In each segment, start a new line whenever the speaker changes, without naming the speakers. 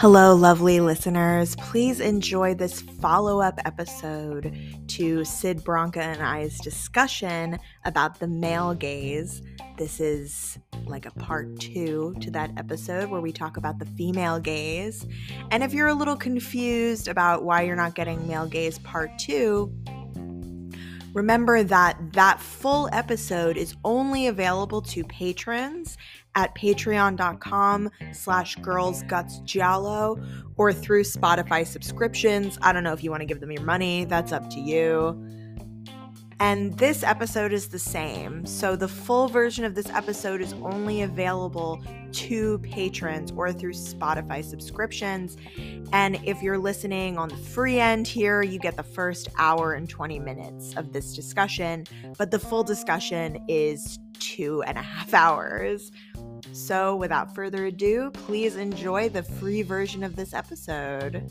Hello, lovely listeners. Please enjoy this follow up episode to Sid Branca and I's discussion about the male gaze. This is like a part two to that episode where we talk about the female gaze. And if you're a little confused about why you're not getting male gaze part two, remember that that full episode is only available to patrons at patreon.com slash girlsgutsgiallo or through Spotify subscriptions. I don't know if you want to give them your money, that's up to you. And this episode is the same. So the full version of this episode is only available to patrons or through Spotify subscriptions. And if you're listening on the free end here, you get the first hour and 20 minutes of this discussion. But the full discussion is two and a half hours. So, without further ado, please enjoy the free version of this episode.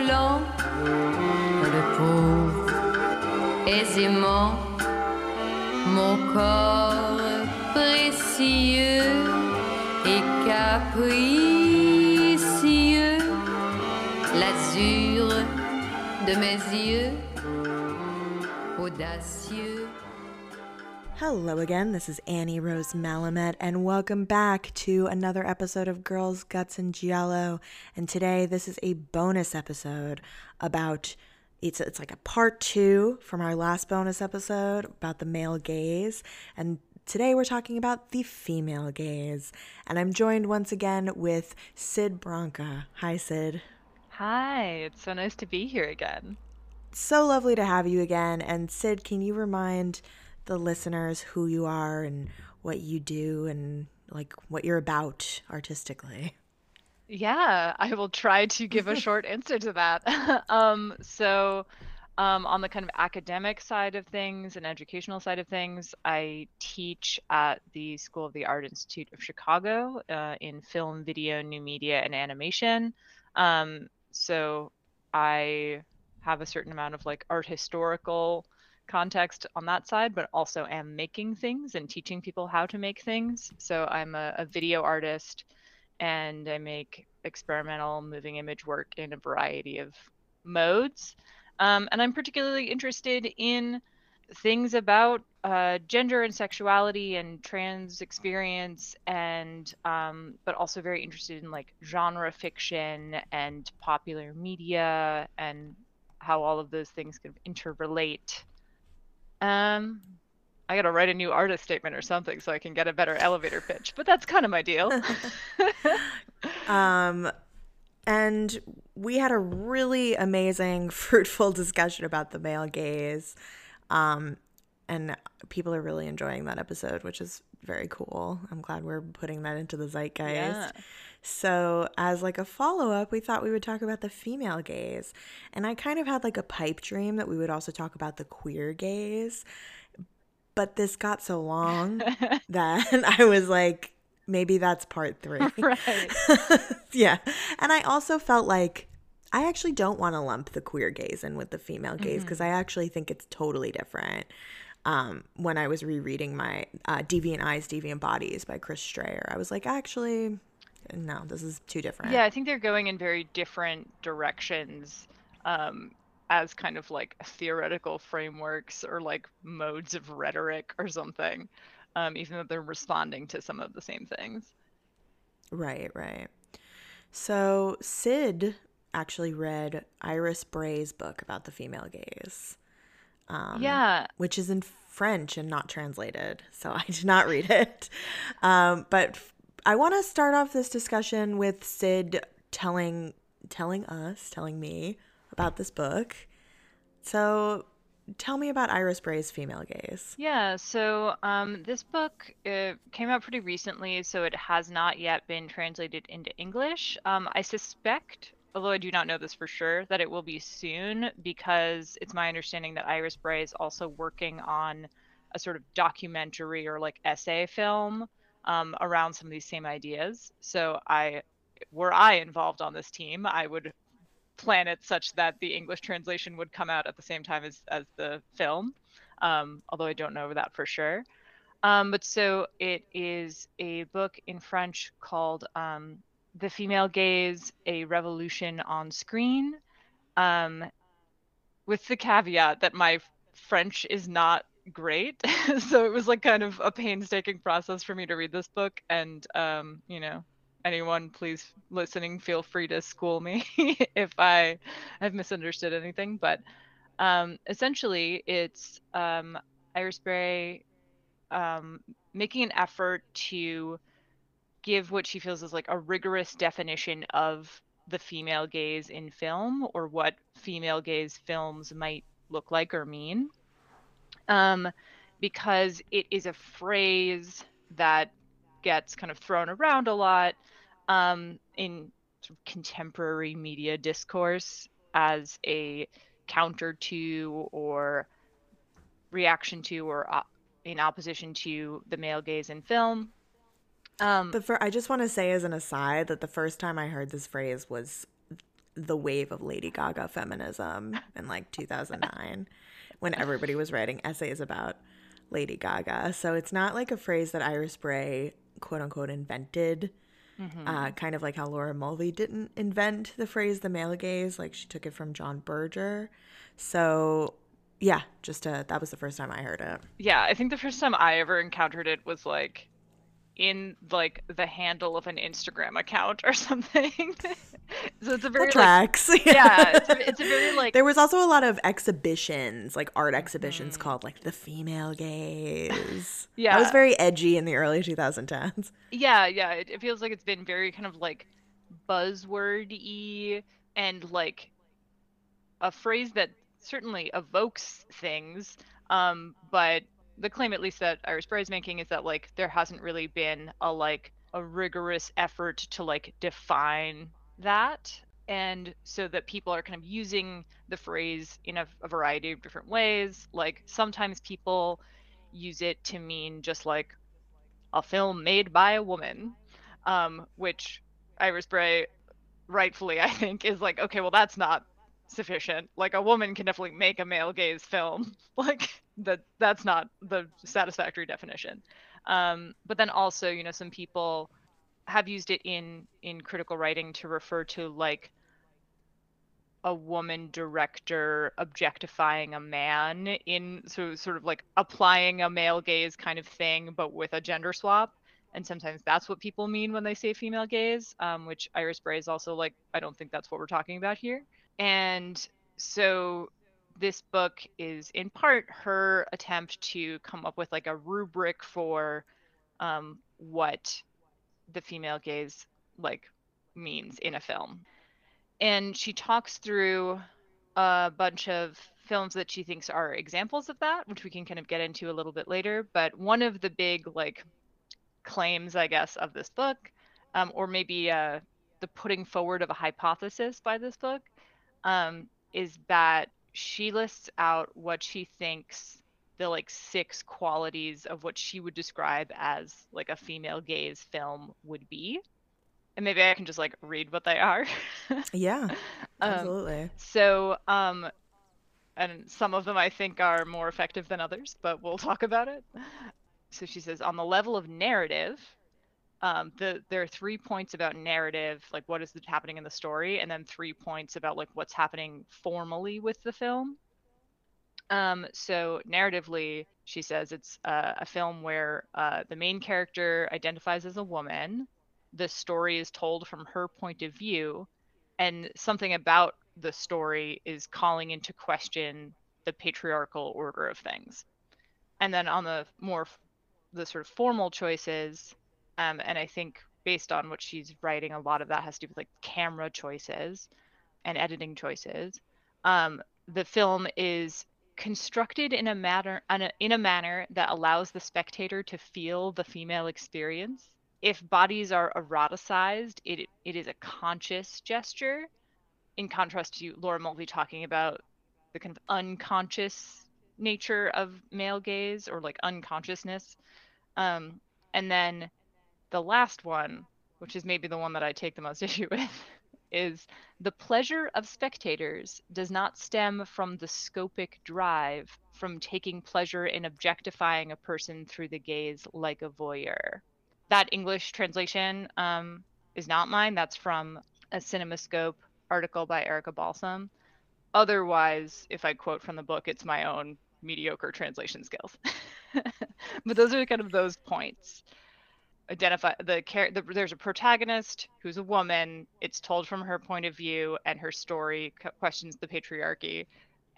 Le pauvre aisément, mon corps précieux et capricieux, l'azur de mes yeux audacieux.
Hello again, this is Annie Rose Malamet, and welcome back to another episode of Girls, Guts, and Giallo. And today, this is a bonus episode about it's it's like a part two from our last bonus episode about the male gaze, and today we're talking about the female gaze. And I'm joined once again with Sid Branca. Hi, Sid.
Hi, it's so nice to be here again.
So lovely to have you again. And Sid, can you remind the listeners who you are and what you do and like what you're about artistically?
Yeah, I will try to give a short answer to that. um, so, um, on the kind of academic side of things and educational side of things, I teach at the School of the Art Institute of Chicago uh, in film, video, new media, and animation. Um, so, I have a certain amount of like art historical context on that side, but also am making things and teaching people how to make things. So I'm a, a video artist and I make experimental moving image work in a variety of modes. Um, and I'm particularly interested in things about uh, gender and sexuality and trans experience and um, but also very interested in like genre fiction and popular media and how all of those things can interrelate. Um, I gotta write a new artist statement or something so I can get a better elevator pitch, but that's kind of my deal.
um, and we had a really amazing, fruitful discussion about the male gaze. Um, and people are really enjoying that episode, which is very cool. I'm glad we're putting that into the zeitgeist.
Yeah.
So, as like a follow up, we thought we would talk about the female gaze. And I kind of had like a pipe dream that we would also talk about the queer gaze. But this got so long that I was like, maybe that's part three.
right.
yeah. And I also felt like I actually don't want to lump the queer gaze in with the female gaze because I actually think it's totally different. Um, when I was rereading my uh, Deviant Eyes, Deviant Bodies by Chris Straayer, I was like, actually, no, this is too different.
Yeah, I think they're going in very different directions um, as kind of like theoretical frameworks or like modes of rhetoric or something, um, even though they're responding to some of the same things.
Right, right. So Sid actually read Iris Brey's book about the female gaze. Um,
yeah.
Which is in French and not translated. So I did not read it. Um, but I want to start off this discussion with Sid telling telling us, telling me about this book. So tell me about Iris Brey's female gaze.
Yeah, so um, this book came out pretty recently, so it has not yet been translated into English. Um, I suspect, although I do not know this for sure, that it will be soon because it's my understanding that Iris Brey is also working on a sort of documentary or like essay film um, around some of these same ideas. So I, were I involved on this team, I would plan it such that the English translation would come out at the same time as as the film. Um, although I don't know that for sure. Um, but so it is a book in French called um, "The Female Gaze: A Revolution on Screen," um, with the caveat that my French is not great, so it was like kind of a painstaking process for me to read this book, and um, you know, anyone please listening feel free to school me if i have misunderstood anything. But um, essentially it's um, Iris Brey um, making an effort to give what she feels is like a rigorous definition of the female gaze in film or what female gaze films might look like or mean um, because it is a phrase that gets kind of thrown around a lot um, in sort of contemporary media discourse as a counter to or reaction to or op- in opposition to the male gaze in film. Um,
But I just want to say as an aside that the first time I heard this phrase was the wave of Lady Gaga feminism in like 2009 when everybody was writing essays about Lady Gaga. So it's not like a phrase that Iris Brey quote unquote invented. Uh, kind of like how Laura Mulvey didn't invent the phrase the male gaze, like she took it from John Berger. So yeah, just uh, that was the first time I heard it.
yeah, I think the first time I ever encountered it was like in like the handle of an Instagram account or something. so it's a very
That
like,
tracks.
yeah, it's a, it's a very like
There was also a lot of exhibitions, like art
Mm-hmm.
exhibitions called like the female gaze.
Yeah.
That was very edgy in the early 2010s.
Yeah, yeah. It, it feels like it's been very kind of like buzzwordy and like a phrase that certainly evokes things. Um, but the claim, at least that Iris Brey is making, is that like there hasn't really been a like a rigorous effort to like define that. And so that people are kind of using the phrase in a, a variety of different ways. Like sometimes people use it to mean just like a film made by a woman, um, which Iris Brey rightfully, I think, is like, okay, well, that's not sufficient. Like, a woman can definitely make a male gaze film. Like, that that's not the satisfactory definition. Um, but then also, you know, some people have used it in in critical writing to refer to like a woman director objectifying a man in so sort of like applying a male gaze kind of thing but with a gender swap and sometimes that's what people mean when they say female gaze um, which Iris Brey is also like i don't think that's what we're talking about here and so this book is in part her attempt to come up with like a rubric for um, what the female gaze like means in a film. And she talks through a bunch of films that she thinks are examples of that which we can kind of get into a little bit later but one of the big like claims i guess of this book um, or maybe uh, the putting forward of a hypothesis by this book um, is that she lists out what she thinks the like six qualities of what she would describe as like a female gaze film would be and maybe i can just like read what they are
Yeah,
Um,
absolutely.
so, um, and some of them I think are more effective than others, but we'll talk about it. So she says, on the level of narrative, um, the there are three points about narrative, like what is happening in the story, and then three points about like what's happening formally with the film. Um, so narratively, she says it's uh, a film where uh, the main character identifies as a woman, the story is told from her point of view and something about the story is calling into question the patriarchal order of things and then on the more the sort of formal choices um, and i think based on what she's writing a lot of that has to do with like camera choices and editing choices um, the film is constructed in a manner in a manner that allows the spectator to feel the female experience if bodies are eroticized it it is a conscious gesture in contrast to Laura Mulvey talking about the kind of unconscious nature of male gaze or like unconsciousness. Um, and then the last one, which is maybe the one that I take the most issue with, is the pleasure of spectators does not stem from the scopic drive from taking pleasure in objectifying a person through the gaze like a voyeur. That English translation um, is not mine. That's from a CinemaScope article by Erika Balsom. Otherwise, if I quote from the book, it's my own mediocre translation skills. but those are kind of those points. Identify the, the there's a protagonist who's a woman. It's told from her point of view, and her story questions the patriarchy.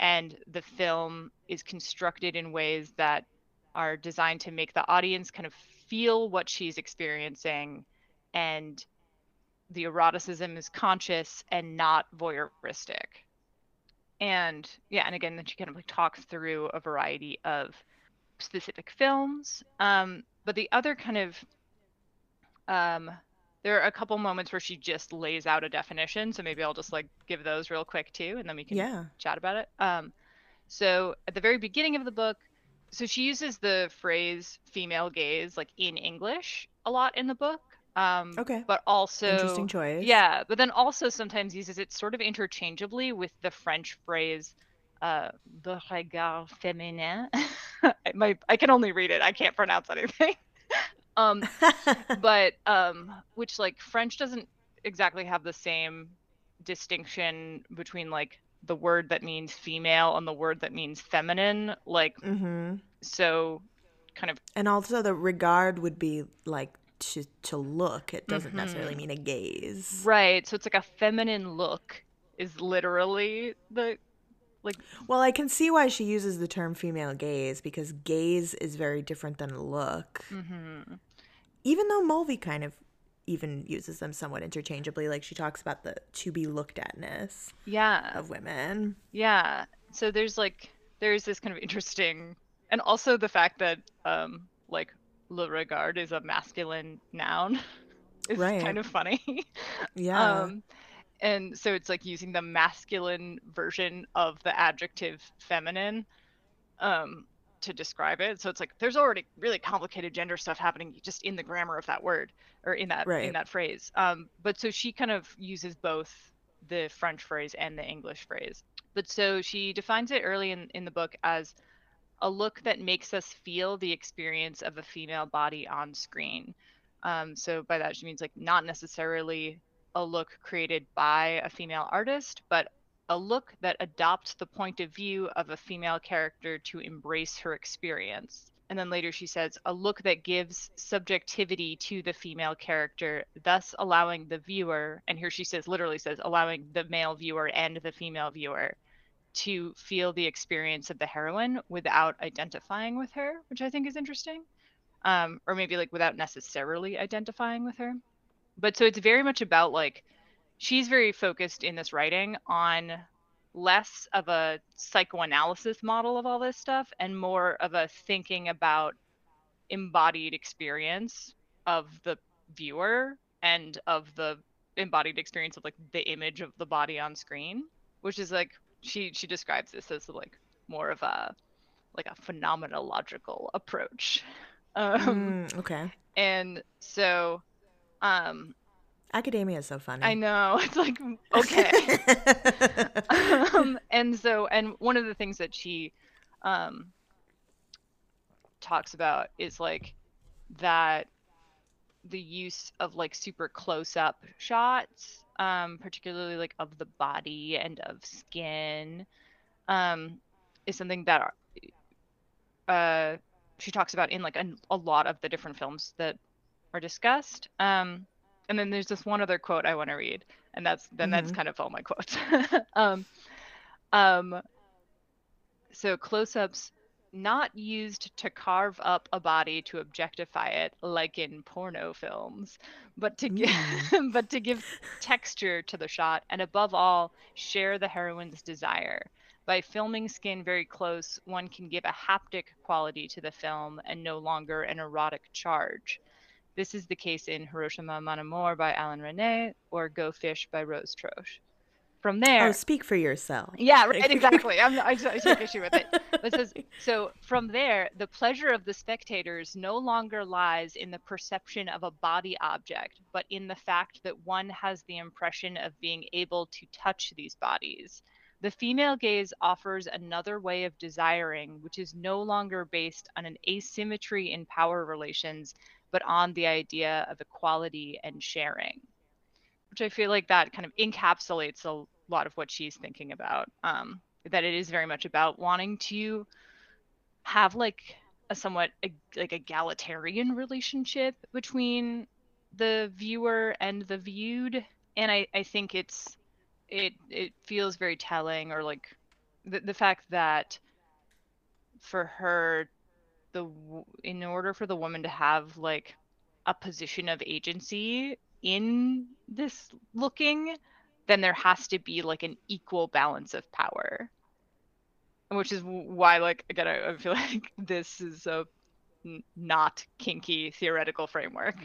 And the film is constructed in ways that are designed to make the audience kind of feel what she's experiencing and the eroticism is conscious and not voyeuristic. And yeah, and again, then she kind of like talks through a variety of specific films. Um, but the other kind of um, there are a couple moments where she just lays out a definition. So maybe I'll just like give those real quick too, and then we can
yeah.
chat about it. Um, so at the very beginning of the book, so she uses the phrase female gaze like in English a lot in the book. Um,
okay.
But also
interesting choice.
Yeah, but then also sometimes uses it sort of interchangeably with the French phrase uh, "le regard féminin." My I can only read it. I can't pronounce anything. Um, but um, which like French doesn't exactly have the same distinction between like the word that means female and the word that means feminine. Like,
mm-hmm.
so kind of.
And also, the regard would be like to to look. It doesn't mm-hmm. necessarily mean a gaze.
Right. So it's like a feminine look is literally the like
Well, I can see why she uses the term female gaze because gaze is very different than look.
Mm-hmm.
Even though Mulvey kind of even uses them somewhat interchangeably like she talks about the to be looked atness
yeah
of women.
Yeah. So there's like there's this kind of interesting and also the fact that um like le regard is a masculine noun is right. kind of funny.
Yeah.
Um, and so it's like using the masculine version of the adjective feminine um, to describe it. So it's like there's already really complicated gender stuff happening just in the grammar of that word or in that
right.
in that phrase. Um, but so she kind of uses both the French phrase and the English phrase. But so she defines it early in, in the book as a look that makes us feel the experience of a female body on screen. Um, so by that she means like not necessarily a look created by a female artist, but a look that adopts the point of view of a female character to embrace her experience. And then later she says, a look that gives subjectivity to the female character, thus allowing the viewer, and here she says, literally says, allowing the male viewer and the female viewer to feel the experience of the heroine without identifying with her, which I think is interesting. Um, or maybe like without necessarily identifying with her. But so it's very much about like she's very focused in this writing on less of a psychoanalysis model of all this stuff and more of a thinking about embodied experience of the viewer and of the embodied experience of like the image of the body on screen which is like she she describes this as like more of a like a phenomenological approach.
Um, mm, okay.
And so, um,
academia is so funny.
I know it's like okay. um, and so, and one of the things that she um, talks about is like that the use of like super close up shots um, particularly like of the body and of skin, um, is something that uh, she talks about in like a, a, lot of the different films that are discussed. Um, and then there's this one other quote I want to read, and that's then that's
Mhm.
kind of all my quotes. um, um, so close-ups not used to carve up a body to objectify it like in porno films, but to give but to give texture to the shot and above all share the heroine's desire. By filming skin very close, one can give a haptic quality to the film and no longer an erotic charge. This is the case in Hiroshima Mon Amour by Alain Resnais or Go Fish by Rose Troche. From there,
Oh, speak for yourself.
yeah, right, exactly. I'm, I, I take issue with it. But says, so from there, the pleasure of the spectators no longer lies in the perception of a body object, but in the fact that one has the impression of being able to touch these bodies. The female gaze offers another way of desiring, which is no longer based on an asymmetry in power relations, but on the idea of equality and sharing which I feel like that kind of encapsulates a lot of what she's thinking about. Um, that it is very much about wanting to have like a somewhat like egalitarian relationship between the viewer and the viewed, and I I think it's it it feels very telling, or like the the fact that for her the in order for the woman to have like a position of agency in this looking, then there has to be like an equal balance of power. Which is why, like, again, I, I feel like this is a n- not kinky theoretical framework.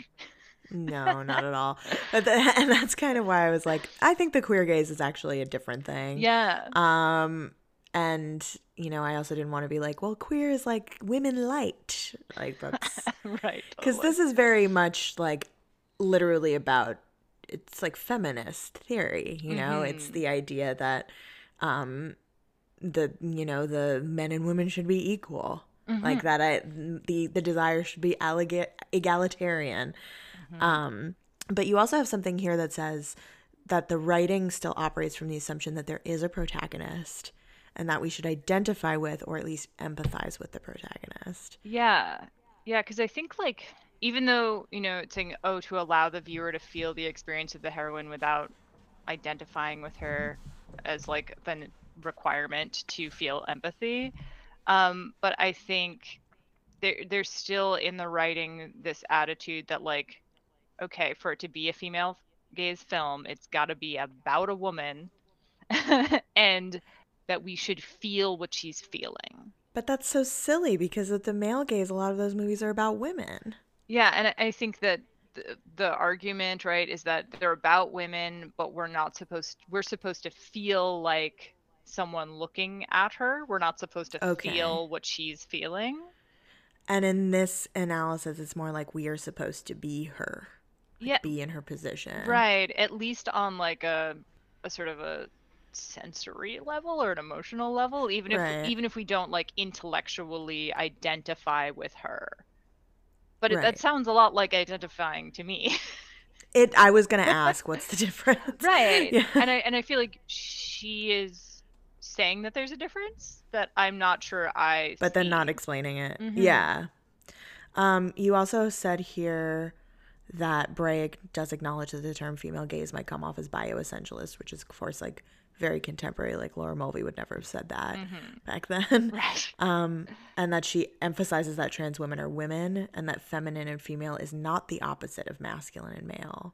No, not at all. But the, and that's kind of why I was like, I think the queer gaze is actually a different thing.
Yeah.
Um, and you know, I also didn't want to be like, well, queer is like women light, like that's
right.
because
totally.
this is very much like literally about it's like feminist theory. You know, it's
Mhm.
the idea that um the you know the men and women should be equal like
Mhm.
that I, the the desire should be allega- egalitarian
Mhm.
um but you also have something here that says that the writing still operates from the assumption that there is a protagonist and that we should identify with or at least empathize with the protagonist
Yeah. Yeah, because I think like even though, you know, it's saying, oh, to allow the viewer to feel the experience of the heroine without identifying with her as like the requirement to feel empathy. Um, but I think there there's still in the writing this attitude that like, okay, for it to be a female gaze film, it's gotta be about a woman and that we should feel what she's feeling.
but that's so silly because with the male gaze a lot of those movies are about women
Yeah, and I- I think that the, the argument, right, is that they're about women, but we're not supposed we're supposed to feel like someone looking at her. We're not supposed to
Okay.
feel what she's feeling.
and in this analysis it's more like we are supposed to be her like,
Yeah,
be in her position
right. At least on like a a sort of a sensory level or an emotional level, even if
Right.
even if we don't like intellectually identify with her. But it, that sounds a lot like identifying to me.
it i was gonna ask what's the difference
right
yeah
and i and i feel like she is saying that there's a difference that i'm not sure i
but then not explaining it.
Mhm.
Yeah. Um, you also said here that Brey does acknowledge that the term female gaze might come off as bioessentialist, which is, of course, like very contemporary. Like Laura Mulvey would never have said that
Mhm.
back then.
right
Um, and that she emphasizes that trans women are women and that feminine and female is not the opposite of masculine and male,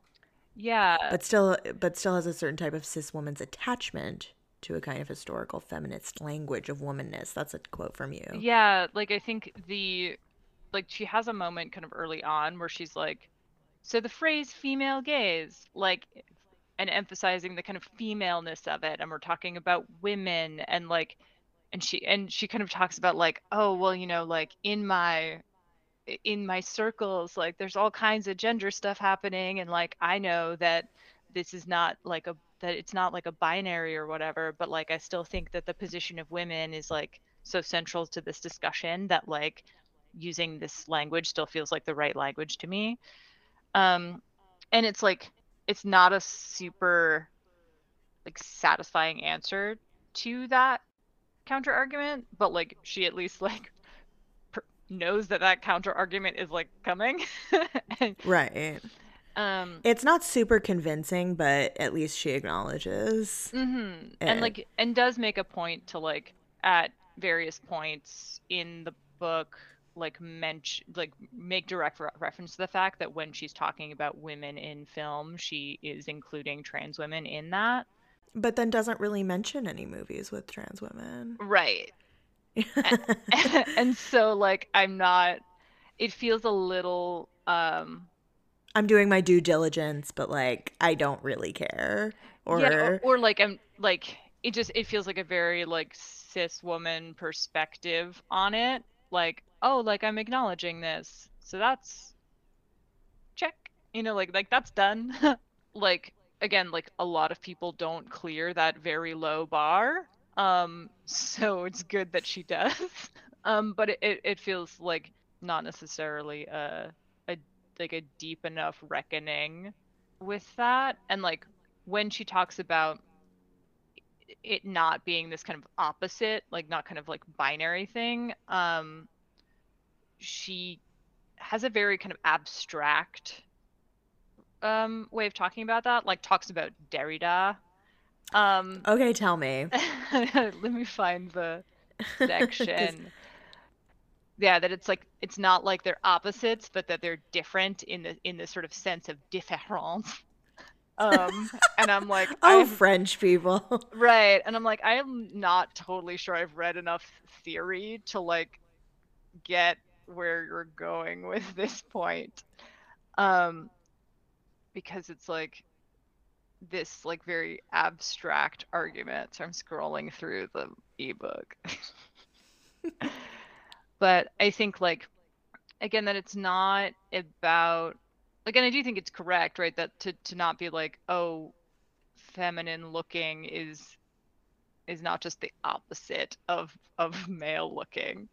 yeah
but still, but still has a certain type of cis woman's attachment to a kind of historical feminist language of womanness. That's a quote from you.
yeah like i think the like she has a moment kind of early on where she's like so the phrase female gaze like and emphasizing the kind of femaleness of it and we're talking about women and like and she and she kind of talks about like oh well you know like in my in my circles like there's all kinds of gender stuff happening and like i know that this is not like a that it's not like a binary or whatever but like i still think that the position of women is like so central to this discussion that like using this language still feels like the right language to me. Um and it's like it's not a super like satisfying answer to that counter argument but like she at least like per- knows that that counter argument is like coming and
Right.
Um,
It's not super convincing, but at least she acknowledges.
hmm And like, and does make a point to like at various points in the book, like mention, like make direct re- reference to the fact that when she's talking about women in film, she is including trans women in that.
But then doesn't really mention any movies with trans women.
Right. and so like I'm not. It feels a little. um
I'm doing my due diligence, but like I don't really care. Or,
yeah, or, or like I'm like it just it feels like a very like cis woman perspective on it. Like, oh, like I'm acknowledging this. So that's check. You know, like like that's done. like again, like a lot of people don't clear that very low bar. Um so it's good that she does. um but it, it, feels like not necessarily a a like a deep enough reckoning with that and like when she talks about it not being this kind of opposite like not kind of like binary thing um she has a very kind of abstract um way of talking about that like talks about derrida um
okay, tell me.
let me find the section yeah that it's like it's not like they're opposites but that they're different in the in the sort of sense of difference um and i'm like
oh,
I'm,
French people.
right and i'm like i am not totally sure i've read enough theory to like get where you're going with this point um because it's like this like very abstract argument. So i'm scrolling through the ebook. But i think like again that it's not about and i do think it's correct right that to to not be like oh feminine looking is is not just the opposite of of male looking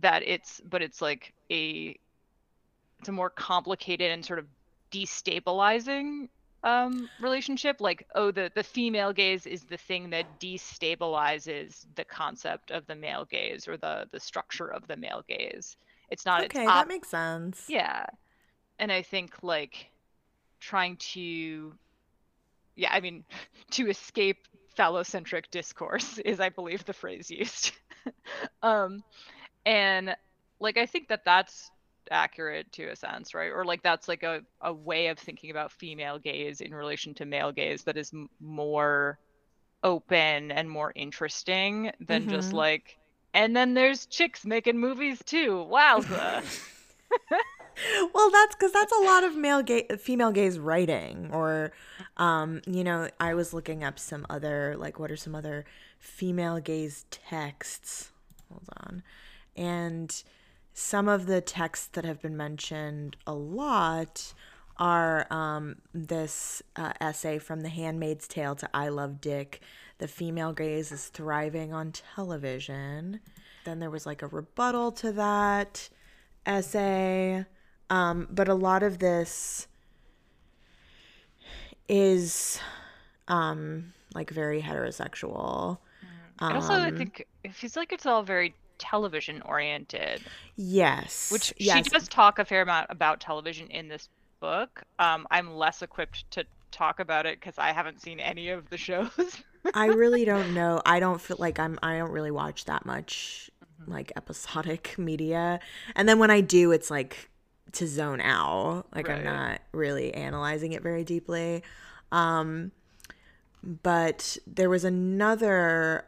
that it's but it's like a it's a more complicated and sort of destabilizing um relationship. Like oh the the female gaze is the thing that destabilizes the concept of the male gaze or the the structure of the male gaze. It's not
okay,
its
that makes sense.
yeah. And i think like trying to yeah i mean to escape phallocentric discourse is i believe the phrase used. Um and like i think that that's accurate to a sense right? Or like that's like a, a way of thinking about female gaze in relation to male gaze that is m- more open and more interesting than just
Mhm.
like and then there's chicks making movies too. Wowza.
Well that's because that's a lot of male gay female gaze writing or um you know i was looking up some other like what are some other female gaze texts? Hold on and some of the texts that have been mentioned a lot are um, this uh, essay from The Handmaid's Tale to I Love Dick. The female gaze is thriving on television. Then there was like a rebuttal to that essay. Um, but a lot of this is um, like very heterosexual.
I also I
Um,
think it feels like it's all very television oriented,
Yes.
which
yes.
she does talk a fair amount about television in this book. Um, I'm less equipped to talk about it because I haven't seen any of the shows.
I really don't know. I don't feel like I'm I don't really watch that much like episodic media. And then when I do it's like to zone out. Like I'm not really analyzing it very deeply. Um but there was another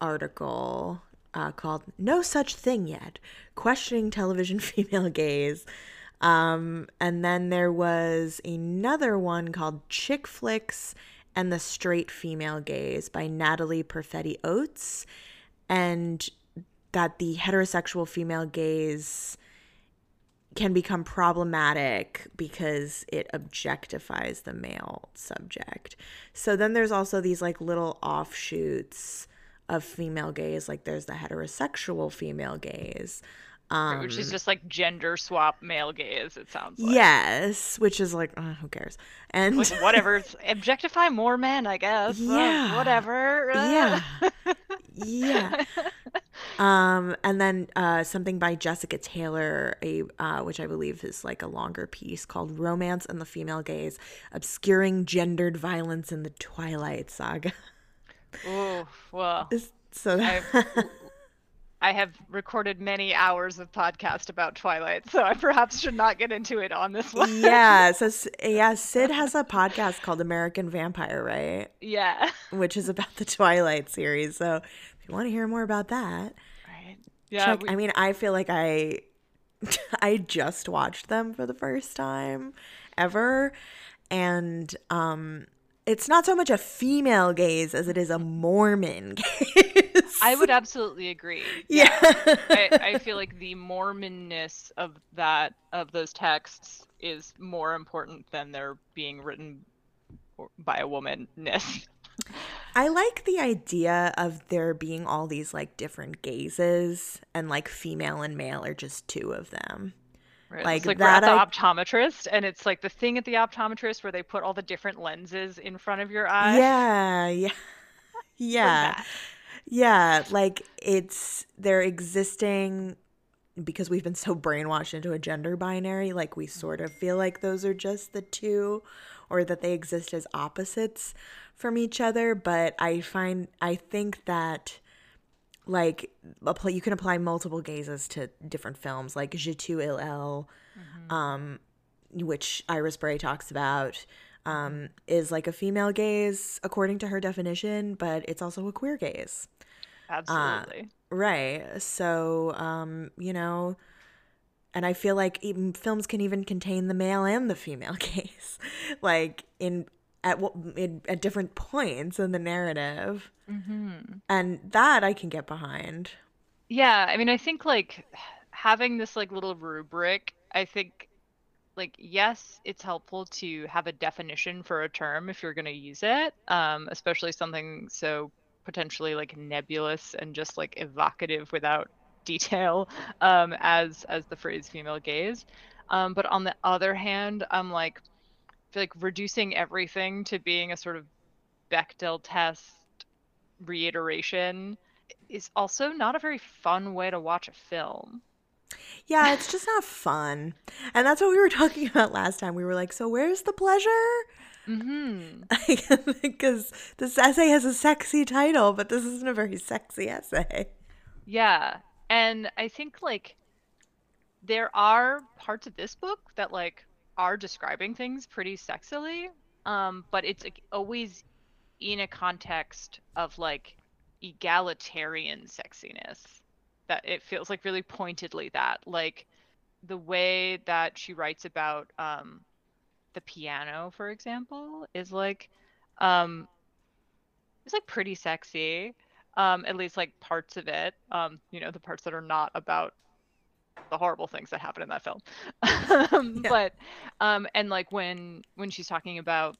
article uh, called No Such Thing Yet Questioning Television Female Gaze. Um, and then there was another one called Chick Flicks and the Straight Female Gaze by Natalie Perfetti Oates. And that the heterosexual female gaze can become problematic because it objectifies the male subject. So then there's also these like little offshoots of female gaze, like there's the heterosexual female gaze. Um,
which is just like gender swap male gaze, it sounds like.
yes, which is like uh, who cares? And
Like, whatever. Objectify more men, I guess. Uh,
Yeah.
whatever.
Yeah. yeah. Um, and then uh, something by Jessica Taylor, a uh, which I believe is like a longer piece called "Romance and the Female Gaze: Obscuring Gendered Violence in the Twilight Saga."
Oh, well,
so that,
I have recorded many hours of podcast about Twilight, so I perhaps should not get into it on this one.
yeah, so yeah, Sid has a podcast called American Vampire, right?
yeah.
Which is about the Twilight series. So if you want to hear more about that,
Right. Yeah.
check.
we-
I mean, I feel like I I just watched them for the first time ever, and um, it's not so much a female gaze as it is a Mormon gaze.
I would absolutely agree.
yeah.
I, I feel like the Mormonness of that of those texts is more important than they're being written by a womanness.
I like the idea of there being all these like different gazes and like female and male are just two of them.
Right?
Like
it's like
that
we're at the optometrist, and it's like the thing at the optometrist where they put all the different lenses in front of your eye.
Yeah, yeah. Yeah. Yeah, like it's they're existing because we've been so brainwashed into a gender binary, like we mm-hmm. sort of feel like those are just the two or that they exist as opposites from each other, but I find I think that like apply, you can apply multiple gazes to different films like Je tu il elle um which Iris Brey talks about um is like a female gaze according to her definition but it's also a queer gaze.
Absolutely.
right. So um you know and I feel like even films can even contain the male and the female gaze like in at what in, at different points in the narrative.
Hmm
and that I can get behind.
Yeah, I mean, I think like having this like little rubric, I think like yes, it's helpful to have a definition for a term if you're going to use it, um, especially something so potentially like nebulous and just like evocative without detail um, as as the phrase female gaze. Um, but on the other hand, I'm like like reducing everything to being a sort of Bechdel test reiteration is also not a very fun way to watch a film.
Yeah, it's just not fun. And that's what we were talking about last time. We were like, so where's the pleasure?
Mm-hmm.
Because this essay has a sexy title, but this isn't a very sexy essay.
Yeah. And I think like there are parts of this book that like are describing things pretty sexily. Um, but it's like, always in a context of like egalitarian sexiness. That it feels like really pointedly that. Like the way that she writes about um the piano, for example, is like um it's like pretty sexy. Um, at least like parts of it. Um, you know, the parts that are not about the horrible things that happen in that film.
Yeah.
But um, and like when when she's talking about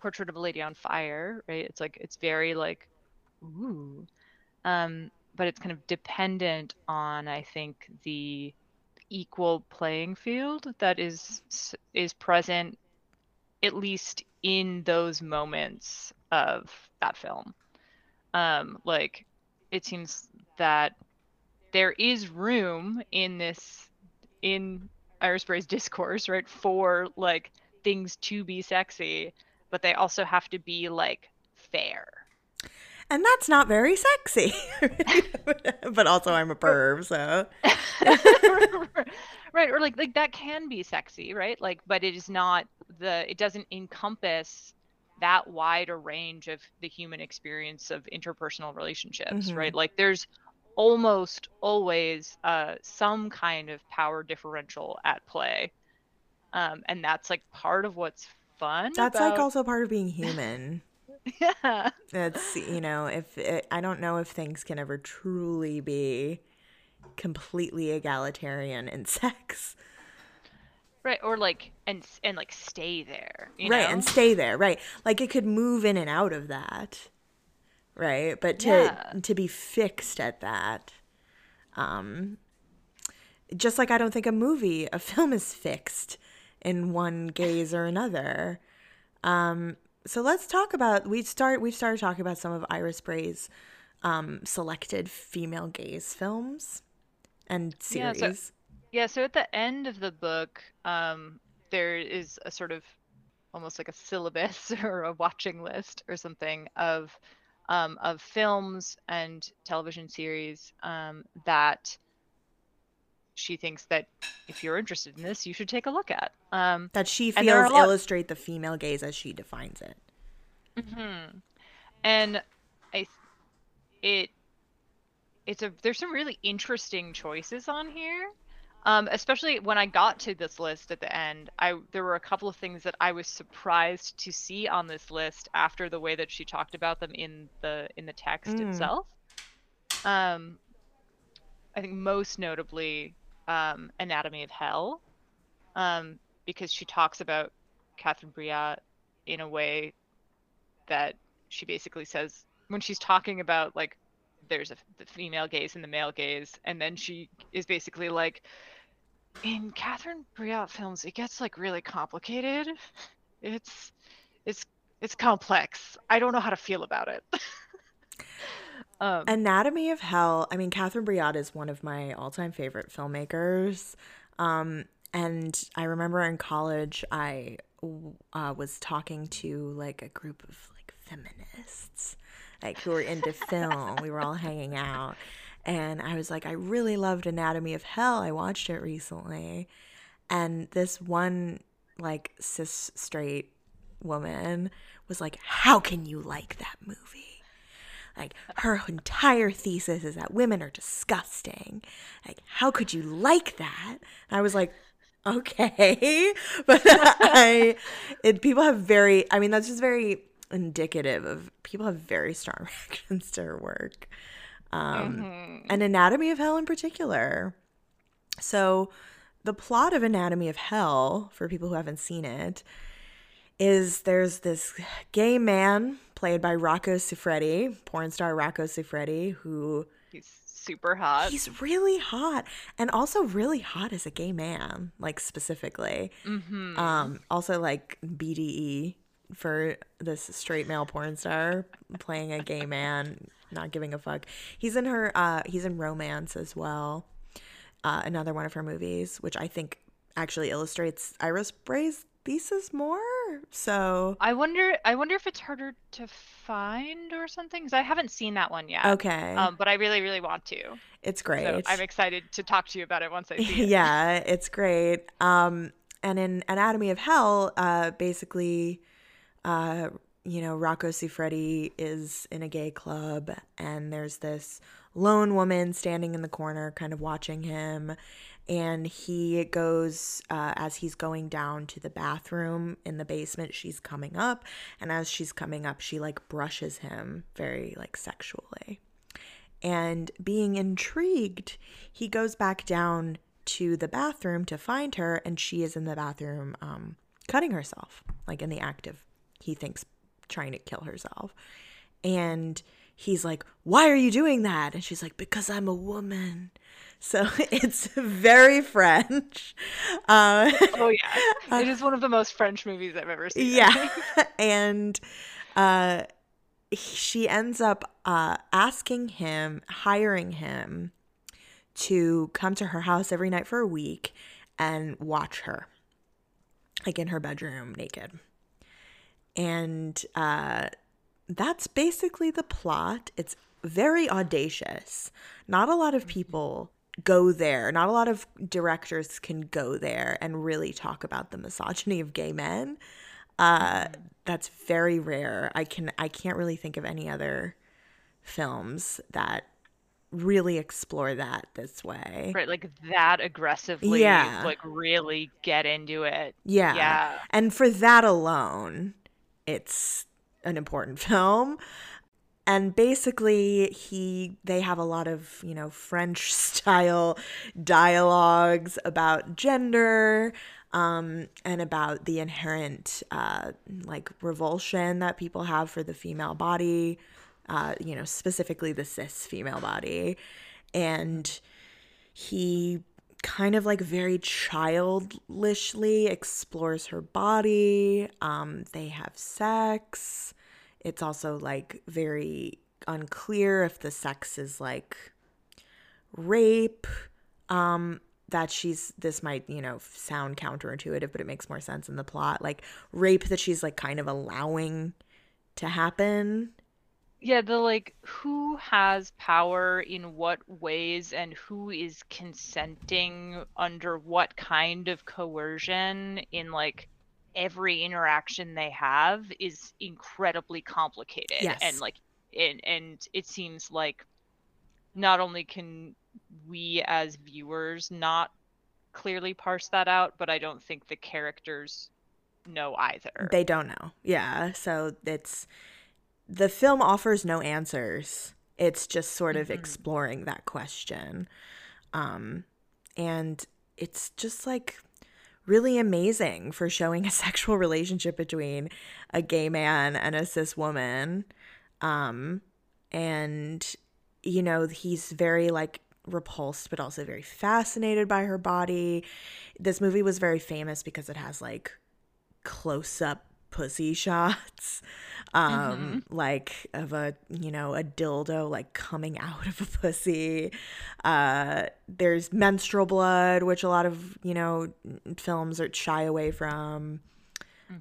Portrait of a Lady on Fire, right? It's like it's very like ooh. Um, but it's kind of dependent on I think the equal playing field that is is present at least in those moments of that film um like it seems that there is room in this in Iris Brey's discourse right for like things to be sexy but they also have to be like fair
And that's not very sexy. but also, I'm a perv, so.
right or like like that can be sexy right like but it is not the it doesn't encompass that wide a range of the human experience of interpersonal relationships
Mhm.
right like there's almost always uh some kind of power differential at play um and that's like part of what's fun
That's like also part of being human.
yeah
It's, you know, if it, I don't know if things can ever truly be completely egalitarian in sex.
right or like and and like stay there you
right
know?
and stay there right like it could move in and out of that right but to
Yeah.
to be fixed at that um just like i don't think a movie a film is fixed in one gaze or another um so let's talk about we start we've started talking about some of Iris Brey's um, selected female gaze films and
Yeah,
series.
so- Yeah, so at the end of the book, um, there is a sort of almost like a syllabus or a watching list or something of um, of films and television series um, that she thinks that if you're interested in this, you should take a look at. Um,
that she
and there are
feels
lot-
illustrate the female gaze as she defines it.
hmm And I, it, it's a there's some really interesting choices on here. Um, especially when I got to this list at the end, I there were a couple of things that I was surprised to see on this list after the way that she talked about them in the in the text
Mm.
itself. Um, I think most notably, um, Anatomy of Hell, um, because she talks about Catherine Breillat in a way that she basically says when she's talking about like there's a the female gaze and the male gaze, and then she is basically like, in Catherine Breillat films, it gets like really complicated. It's it's it's complex. I don't know how to feel about it. um,
Anatomy of Hell. I mean, Catherine Breillat is one of my all-time favorite filmmakers. Um, and I remember in college, I uh, was talking to like a group of like feminists, like who were into film. We were all hanging out, and I was like, I really loved Anatomy of Hell. I watched it recently, and this one like cis straight woman was like, "How can you like that movie?" Like her entire thesis is that women are disgusting. Like, how could you like that? And I was like, okay, but I, it, people have very. I mean, that's just very indicative of people have very strong reactions to her work, um,
mhm.
and Anatomy of Hell in particular. So, the plot of Anatomy of Hell, for people who haven't seen it, is there's this gay man played by Rocco Siffredi, porn star Rocco Siffredi, who
He's super hot.
he's really hot and also really hot as a gay man, like specifically.
hmm
Um, also like BDE for this straight male porn star playing a gay man, not giving a fuck. He's in her uh he's in romance as well. Uh another one of her movies, which I think actually illustrates Iris Brey's thesis more. So
I wonder. I wonder if it's harder to find or something. Because I haven't seen that one yet.
okay.
Um, but I really, really want to.
it's great.
So I'm excited to talk to you about it once I see it.
yeah, it's great. Um, and in Anatomy of Hell, uh, basically, uh, you know, Rocco Siffredi is in a gay club, and there's this lone woman standing in the corner, kind of watching him. And he goes, uh, as he's going down to the bathroom in the basement, she's coming up. And as she's coming up, she like brushes him very like sexually. And being intrigued, he goes back down to the bathroom to find her, and she is in the bathroom um, cutting herself, like in the act of, he thinks, trying to kill herself. And he's like, Why are you doing that? And she's like, Because I'm a woman. So it's very French. Uh,
Oh yeah, it is one of the most French movies I've ever seen.
Yeah. and uh, she ends up uh, asking him, hiring him to come to her house every night for a week and watch her, like in her bedroom, naked. And uh, that's basically the plot. It's very audacious. Not a lot of people go there. Not a lot of directors can go there and really talk about the misogyny of gay men. Uh, that's very rare. I can I can't really think of any other films that really explore that this way.
Right, like that aggressively.
Yeah.
Like really get into it.
Yeah.
Yeah.
And for that alone, it's an important film. And basically he they have a lot of, you know, French style dialogues about gender um and about the inherent uh like revulsion that people have for the female body, uh you know, specifically the cis female body. And he kind of like very childishly explores her body. Um, they have sex. It's also like very unclear if the sex is like rape. Um, that she's this might you know sound counterintuitive, but it makes more sense in the plot. Like rape that she's like kind of allowing to happen.
Yeah, the like who has power in what ways and who is consenting under what kind of coercion in like every interaction they have is incredibly complicated
Yes.
and like and and it seems like not only can we as viewers not clearly parse that out, but I don't think the characters know either.
They don't know. Yeah. So it's the film offers no answers. It's just sort of
Mhm.
exploring that question. Um and it's just like really amazing for showing a sexual relationship between a gay man and a cis woman. Um and you know, he's very like repulsed but also very fascinated by her body. This movie was very famous because it has like close up pussy shots um like of a you know a dildo like coming out of a pussy uh there's menstrual blood which a lot of you know films are shy away from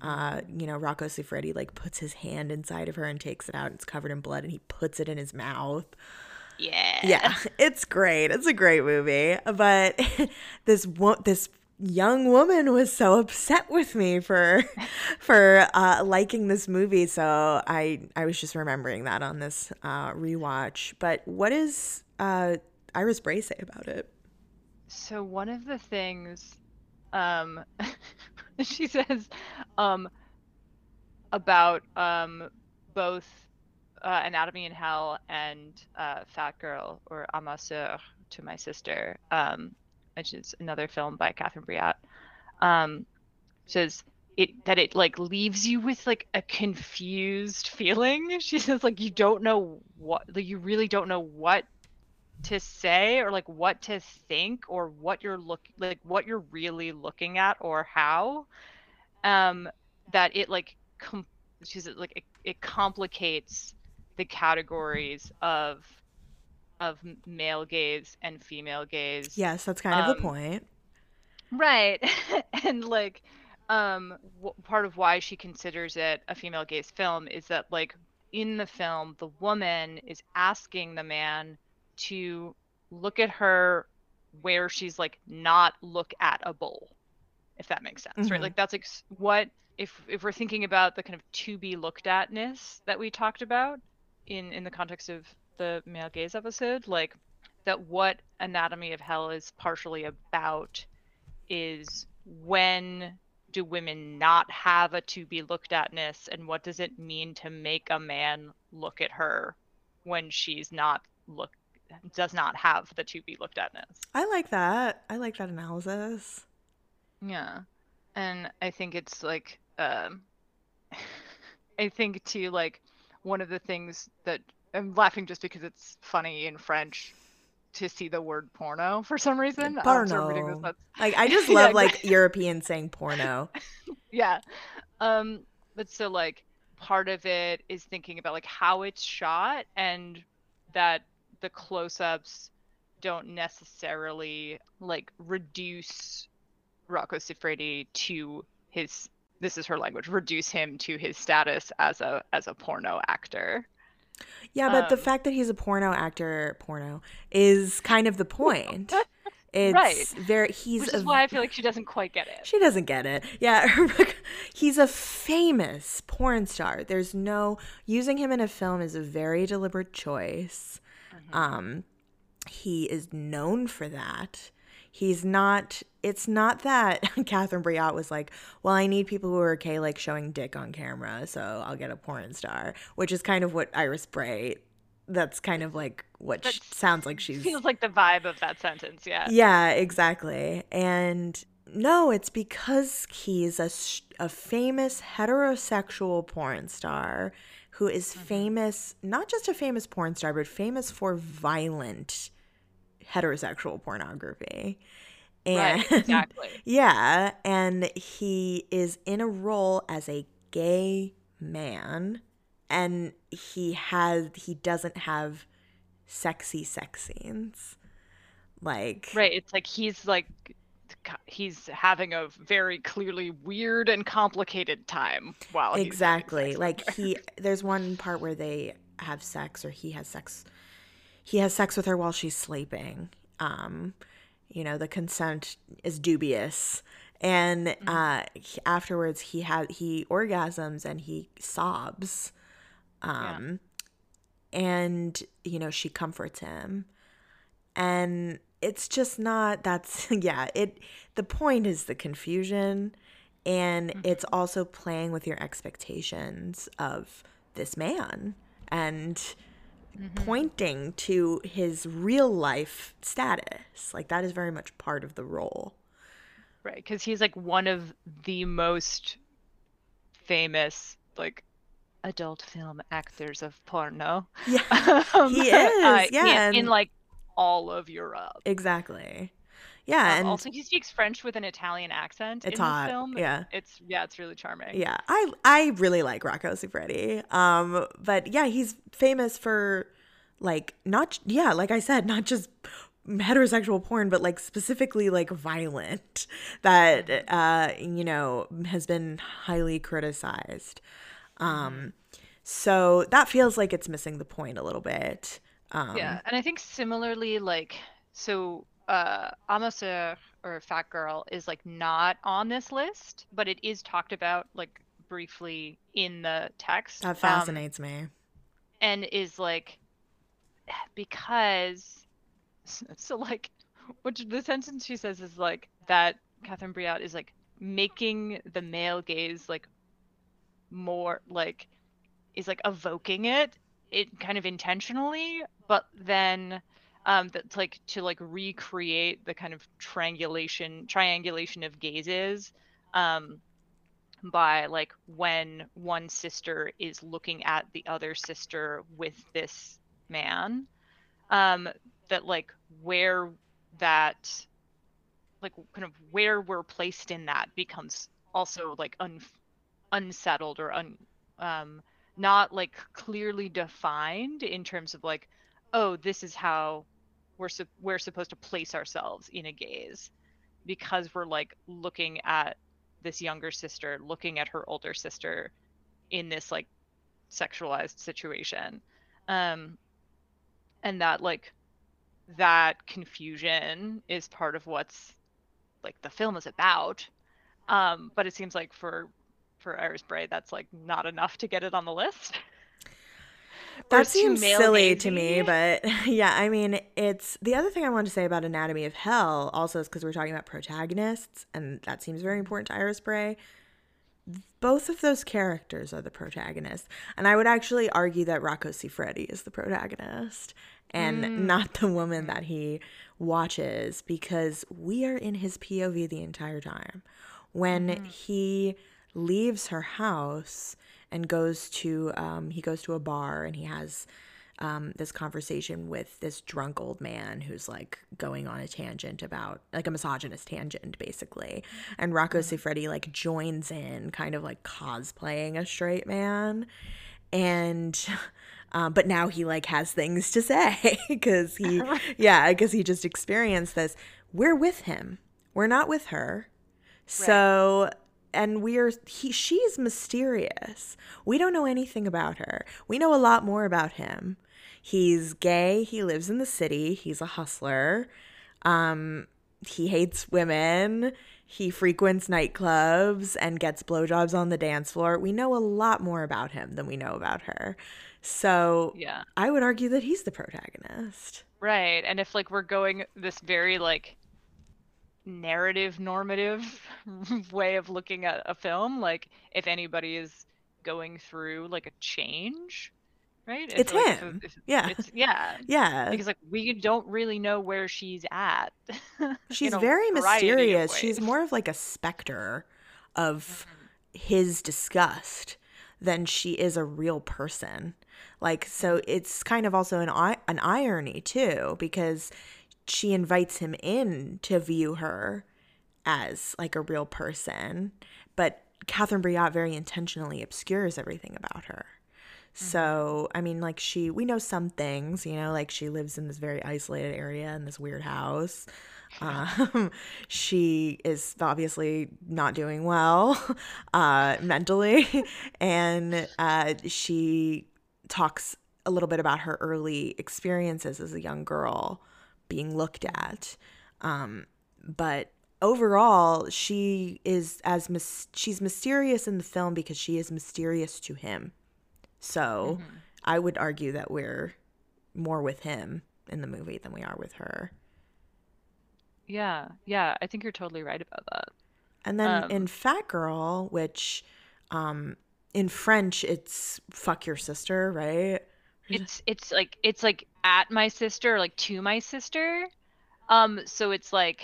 uh you know Rocco Siffredi like puts his hand inside of her and takes it out and it's covered in blood and he puts it in his mouth
yeah.
yeah, it's great. It's a great movie. But this wo- this young woman was so upset with me for for uh, liking this movie. So I I was just remembering that on this uh, rewatch. But what does uh, Iris Brey say about it?
So one of the things um she says um about um both uh, Anatomy in Hell and uh, Fat Girl or A ma sœur to my sister, um, which is another film by Catherine Breillat. Um, says it that it like leaves you with like a confused feeling. She says like you don't know what like you really don't know what to say or like what to think or what you're look like what you're really looking at or how um that it like com- she's like it, it complicates the categories of of male gaze and female gaze
Yes, that's kind of the
Um,
point.
Right. and like um w- part of why she considers it a female gaze film is that like in the film the woman is asking the man to look at her where she's like not look at a bowl if that makes sense right
Mhm.
like that's like what if if we're thinking about the kind of to be looked atness that we talked about in in the context of the male gaze episode like that what anatomy of hell is partially about is when do women not have a to be looked atness and what does it mean to make a man look at her when she's not look does not have the to be looked atness
I like that. I like that analysis.
yeah and i think it's like um i think too like one of the things that i'm laughing just because it's funny in french to see the word porno for some reason I'm sort this,
Porno. Like I just love
exactly.
like Europeans saying porno.
yeah um but so like part of it is thinking about like how it's shot and that the close-ups don't necessarily like reduce Rocco Siffredi to his this is her language reduce him to his status as a as a porno actor
Yeah, but the
Um,
fact that he's a porno actor, porno, is kind of the point. It's
Right.
very he's
which
a
is why I feel like she doesn't quite get it
she doesn't get it. Yeah, he's a famous porn star. There's no using him in a film is a very deliberate choice.
Mm-hmm.
Um he is known for that. He's not it's not that Catherine Breillat was like, well, I need people who are okay like showing dick on camera, so I'll get a porn star, which is kind of what Iris Brey that's kind of like what sh-
That
sounds like she's
feels like the vibe of that sentence yeah
yeah, exactly. And no, it's because he's a a famous heterosexual porn star who is mm-hmm. famous, not just a famous porn star, but famous for violent heterosexual pornography. And
right exactly
yeah, and he is in a role as a gay man and he has he doesn't have sexy sex scenes. Like
Right. It's like he's like he's having a very clearly weird and complicated time while
exactly like he there's one part where they have sex or he has sex he has sex with her while she's sleeping um you know the consent is dubious. And
Mm-hmm.
uh afterwards he has he orgasms and he sobs um and you know she comforts him. And it's just not that's yeah it the point is the confusion. And it's also playing with your expectations of this man. And pointing to his real life status like that is very much part of the role
Right, because he's like one of the most famous like adult film actors of porno.
yeah
Um,
He is,
uh,
yeah,
in, in like all of Europe.
exactly yeah
Um,
and
also, he speaks French with an Italian accent
It's
in
hot,
this film.
yeah.
it's yeah, it's really charming.
Yeah, I I really like Rocco Siffredi. Um, but yeah, he's famous for like not yeah, like I said, not just heterosexual porn, but like specifically like violent that uh you know has been highly criticized. Um, so that feels like it's missing the point a little bit. Um,
Yeah, and I think similarly, like so, uh, A ma sœur or Fat Girl is like not on this list, but it is talked about like briefly in the text.
that
Um,
fascinates me.
and is like because so like which the sentence she says is like that Catherine Breillat is like making the male gaze like more like is like evoking it it kind of intentionally but then um that's like to like recreate the kind of triangulation triangulation of gazes um by like when one sister is looking at the other sister with this man um that like where that like kind of where we're placed in that becomes also like un- unsettled or un um not like clearly defined in terms of like oh this is how we're sup- we're supposed to place ourselves in a gaze because we're like looking at this younger sister looking at her older sister in this like sexualized situation. Um and that like that confusion is part of what's like the film is about. Um but it seems like for for Iris Brey that's like not enough to get it on the list
That seems silly to me, but yeah, I mean, it's the other thing I wanted to say about Anatomy of Hell also is because we're talking about protagonists, and that seems very important to Iris Brey. Both of those characters are the protagonists, and I would actually argue that Rocco Siffredi is the protagonist and not the woman that he watches because we are in his POV the entire time. When he leaves her house and goes to um, he goes to a bar and he has um, this conversation with this drunk old man who's like going on a tangent about like a misogynist tangent basically. And rocco siffredi like joins in kind of like cosplaying a straight man. And um, but now he like has things to say because he yeah because he just experienced this. We're with him. We're not with her. So and we're he she's mysterious. We don't know anything about her. We know a lot more about him. He's gay, he lives in the city, he's a hustler. Um he hates women. He frequents nightclubs and gets blowjobs on the dance floor. We know a lot more about him than we know about her. So
yeah
I would argue that he's the protagonist.
Right. And if like we're going this very like narrative normative way of looking at a film, like if anybody is going through like a change, right? If,
It's
like,
him.
if
Yeah.
It's yeah.
Yeah.
Because like we don't really know where she's at.
She's very mysterious. She's more of like a specter of
Mm-hmm.
his disgust than she is a real person. Like so it's kind of also an an irony too because she invites him in to view her as like a real person, but Catherine Breillat very intentionally obscures everything about her. So, I mean, like, she, we know some things, you know, like she lives in this very isolated area in this weird house. Um, she is obviously not doing well uh, mentally. And uh, she talks a little bit about her early experiences as a young girl being looked at. Um, but overall, she is as mis- she's mysterious in the film because she is mysterious to him. So
Mm-hmm.
I would argue that we're more with him in the movie than we are with her.
Yeah, yeah, I think you're totally right about that.
And then
Um,
in Fat Girl, which um, in French it's fuck your sister, right?
It's it's like it's like at my sister, like to my sister. Um, so it's like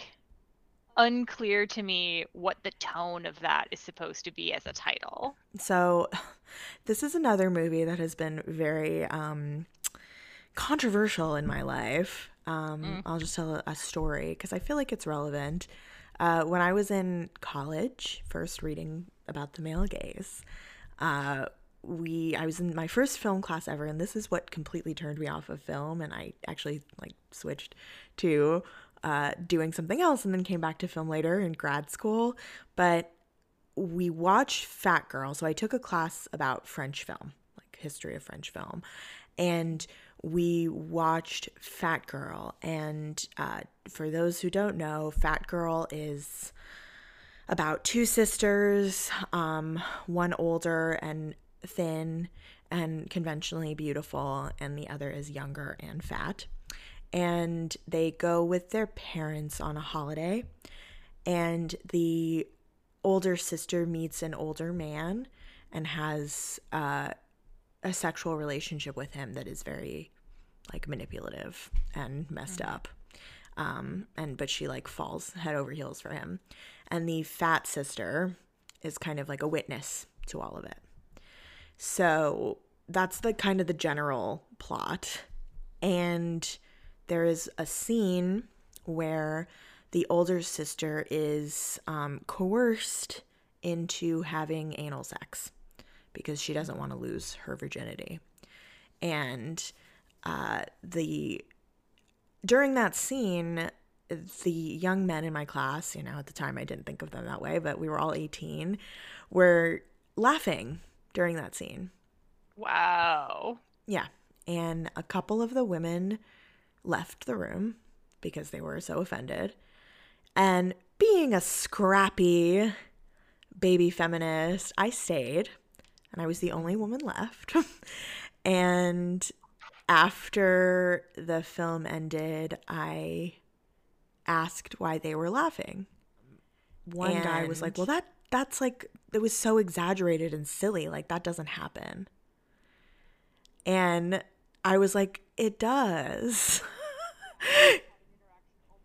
unclear to me what the tone of that is supposed to be as a title.
So, this is another movie that has been very um, controversial in my life. Um, I'll just tell a, a story because I feel like it's relevant. Uh, when I was in college, first reading about the male gaze, uh, we I was in my first film class ever, and this is what completely turned me off of film, and I actually like switched to uh, doing something else, and then came back to film later in grad school. But we watched Fat Girl. So I took a class about French film, like history of French film, and we watched Fat Girl. And uh, for those who don't know, Fat Girl is about two sisters, um, one older and thin and conventionally beautiful, and the other is younger and fat. And they go with their parents on a holiday, and the older sister meets an older man and has uh, a sexual relationship with him that is very like manipulative and messed up. Um and but she like falls head over heels for him. And the fat sister is kind of like a witness to all of it so that's the kind of the general plot and there is a scene where the older sister is um, coerced into having anal sex because she doesn't want to lose her virginity. And uh, the during that scene, the young men in my class, you know, at the time I didn't think of them that way, but we were all 18, were laughing during that scene.
Wow.
Yeah. And a couple of the women left the room because they were so offended. And being a scrappy baby feminist, I stayed and I was the only woman left. and after the film ended, I asked why they were laughing. One guy was like, "Well, that that's like it was so exaggerated and silly. Like that doesn't happen." And I was like, "It does."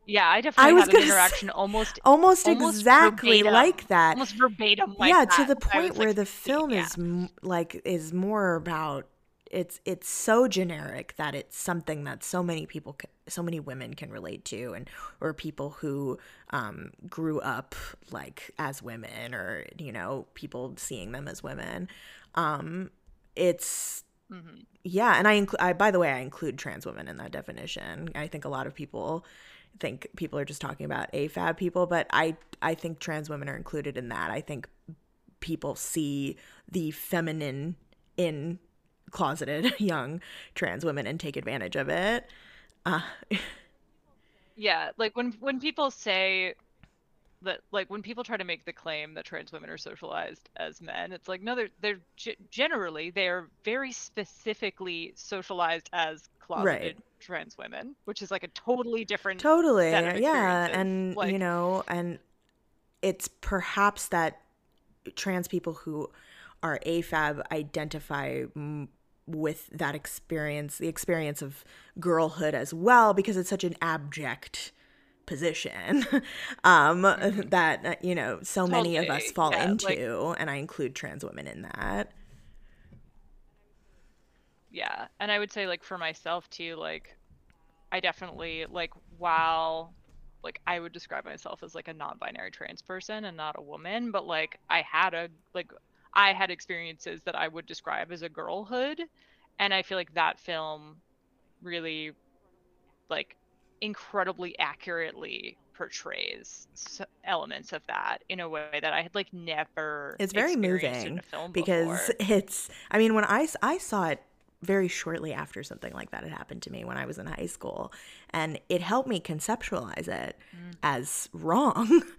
Yeah, I definitely
was
had an
gonna say-
interaction almost
Almost,
Almost
exactly
verbatim.
like that.
almost verbatim like
yeah,
that.
to the point where
like,
the film
yeah.
is like is more about it's it's so generic that it's something that so many people so many women can relate to and or people who um grew up like as women or you know people seeing them as women. Um it's
Mhm.
yeah and i include i by the way i include trans women in that definition. I think a lot of people think people are just talking about afab people but i i think trans women are included in that. I think people see the feminine in closeted young trans women and take advantage of it uh,
Yeah, like when when people say that, like when people try to make the claim that trans women are socialized as men, it's like no, they're they're ge- generally they are very specifically socialized as closeted trans women, which is like a totally different.
totally yeah and you know and it's perhaps that trans people who are afab identify m- with that experience the experience of girlhood as well because it's such an abject position um that uh, you know so many of us fall
yeah,
into
like-
and i include trans women in that.
Yeah, and I would say like for myself too, like I definitely like while like I would describe myself as like a non-binary trans person and not a woman, but like I had a like I had experiences that I would describe as a girlhood, and I feel like that film really like incredibly accurately portrays elements of that in a way that I had like never.
It's very moving
a film
because
before.
it's i mean when I I saw it very shortly after something like that had happened to me when i was in high school. And it helped me conceptualize it
Mm.
as wrong.